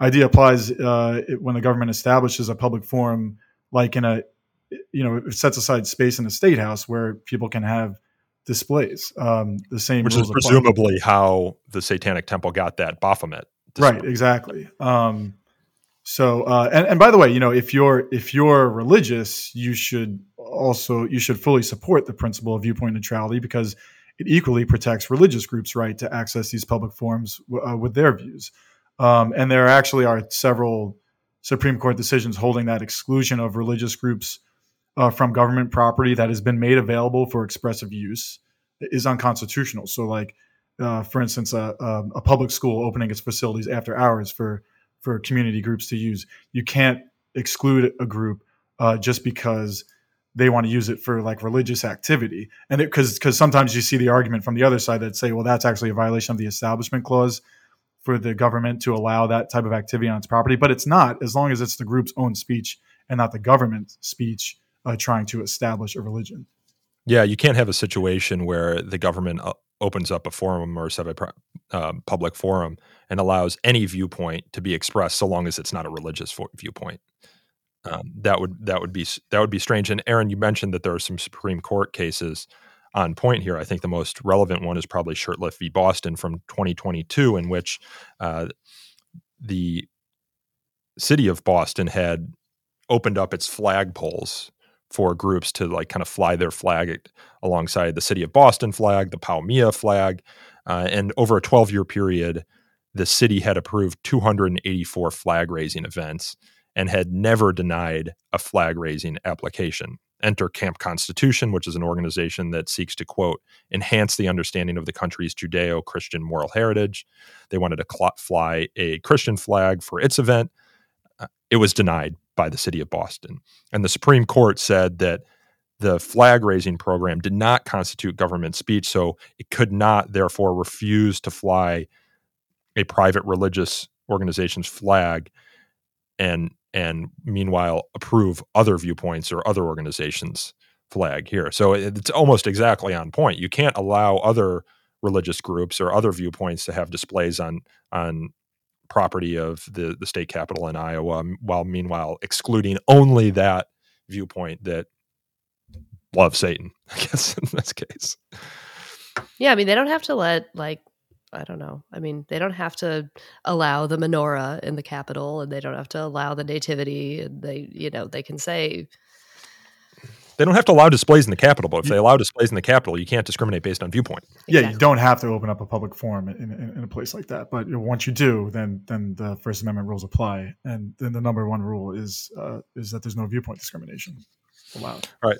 idea applies uh, when the government establishes a public forum, like in a, you know, it sets aside space in the state house where people can have displays. Um, the same, which is presumably apply. how the Satanic Temple got that Baphomet. Display. Right, exactly. Um, so, uh, and, and by the way, you know, if you're if you're religious, you should also you should fully support the principle of viewpoint neutrality because it equally protects religious groups' right to access these public forums uh, with their views. Um, and there actually are several Supreme Court decisions holding that exclusion of religious groups uh, from government property that has been made available for expressive use is unconstitutional. So, like, uh, for instance, a, a, public school opening its facilities after hours for for community groups to use, you can't exclude a group uh, just because they want to use it for like religious activity. And it because because sometimes you see the argument from the other side that say, well, that's actually a violation of the Establishment Clause for the government to allow that type of activity on its property, but it's not as long as it's the group's own speech and not the government speech uh, trying to establish a religion. Yeah, you can't have a situation where the government uh, opens up a forum or a uh, public forum and allows any viewpoint to be expressed, so long as it's not a religious viewpoint. Um, that would that would be that would be strange. And Aaron, you mentioned that there are some Supreme Court cases on point here. I think the most relevant one is probably Shurtleff v. Boston from 2022, in which uh, the city of Boston had opened up its flagpoles for groups to like kind of fly their flag alongside the city of Boston flag, the POW/MIA flag, uh, and over a 12 year period, the city had approved 284 flag raising events and had never denied a flag raising application. Enter Camp Constitution, which is an organization that seeks to, quote, enhance the understanding of the country's Judeo Christian moral heritage. They wanted to cl- fly a Christian flag for its event. Uh, it was denied by the city of Boston. And the Supreme Court said that the flag raising program did not constitute government speech, so it could not, therefore, refuse to fly a private religious organization's flag and and meanwhile approve other viewpoints or other organizations flag here. So it's almost exactly on point. You can't allow other religious groups or other viewpoints to have displays on on property of the the state capital in Iowa while meanwhile excluding only that viewpoint that loves Satan I guess in this case. Yeah I mean they don't have to let like I don't know. I mean, they don't have to allow the menorah in the Capitol, and they don't have to allow the nativity. And they, you know, they can say they don't have to allow displays in the Capitol, but if they allow displays in the Capitol, you can't discriminate based on viewpoint. Yeah, exactly. you don't have to open up a public forum in, in, in, a place like that. But once you do, then then the First Amendment rules apply, and then the number one rule is uh, is that there's no viewpoint discrimination allowed. All right.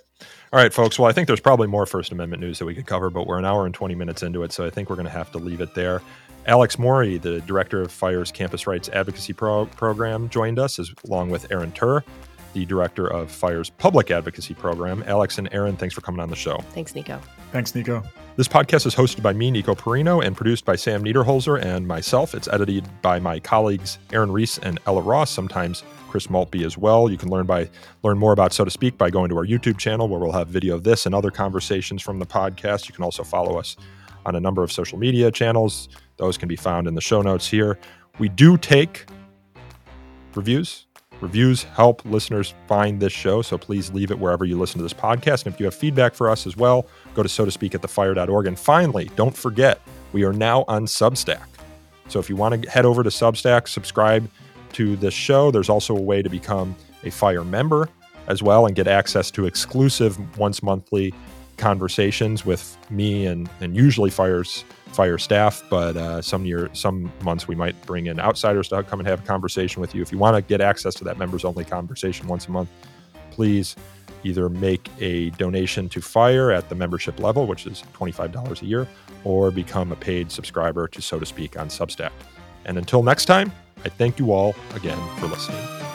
All right, folks. Well, I think there's probably more First Amendment news that we could cover, but we're an hour and 20 minutes into it, so I think we're going to have to leave it there. Alex Morey, the director of FIRE's Campus Rights Advocacy Pro- Program, joined us, as, along with Aaron Terr, the director of FIRE's Public Advocacy Program. Alex and Aaron, thanks for coming on the show. Thanks, Nico. Thanks, Nico. This podcast is hosted by me, Nico Perino, and produced by Sam Niederholzer and myself. It's edited by my colleagues Aaron Reese and Ella Ross, sometimes Chris Maltby as well. You can learn by learn more about So to Speak by going to our YouTube channel where we'll have video of this and other conversations from the podcast. You can also follow us on a number of social media channels. Those can be found in the show notes here. We do take reviews Reviews help listeners find this show, so please leave it wherever you listen to this podcast. And if you have feedback for us as well, go to so to speak at thefire.org. And finally, don't forget, we are now on Substack. So if you want to head over to Substack, subscribe to this show, there's also a way to become a Fire member as well and get access to exclusive once monthly conversations with me and, and usually Fire's fire staff, but uh, some year, some months we might bring in outsiders to come and have a conversation with you. If you want to get access to that members only conversation once a month, please either make a donation to Fire at the membership level, which is $25 a year, or become a paid subscriber to So to Speak on Substack. And until next time, I thank you all again for listening.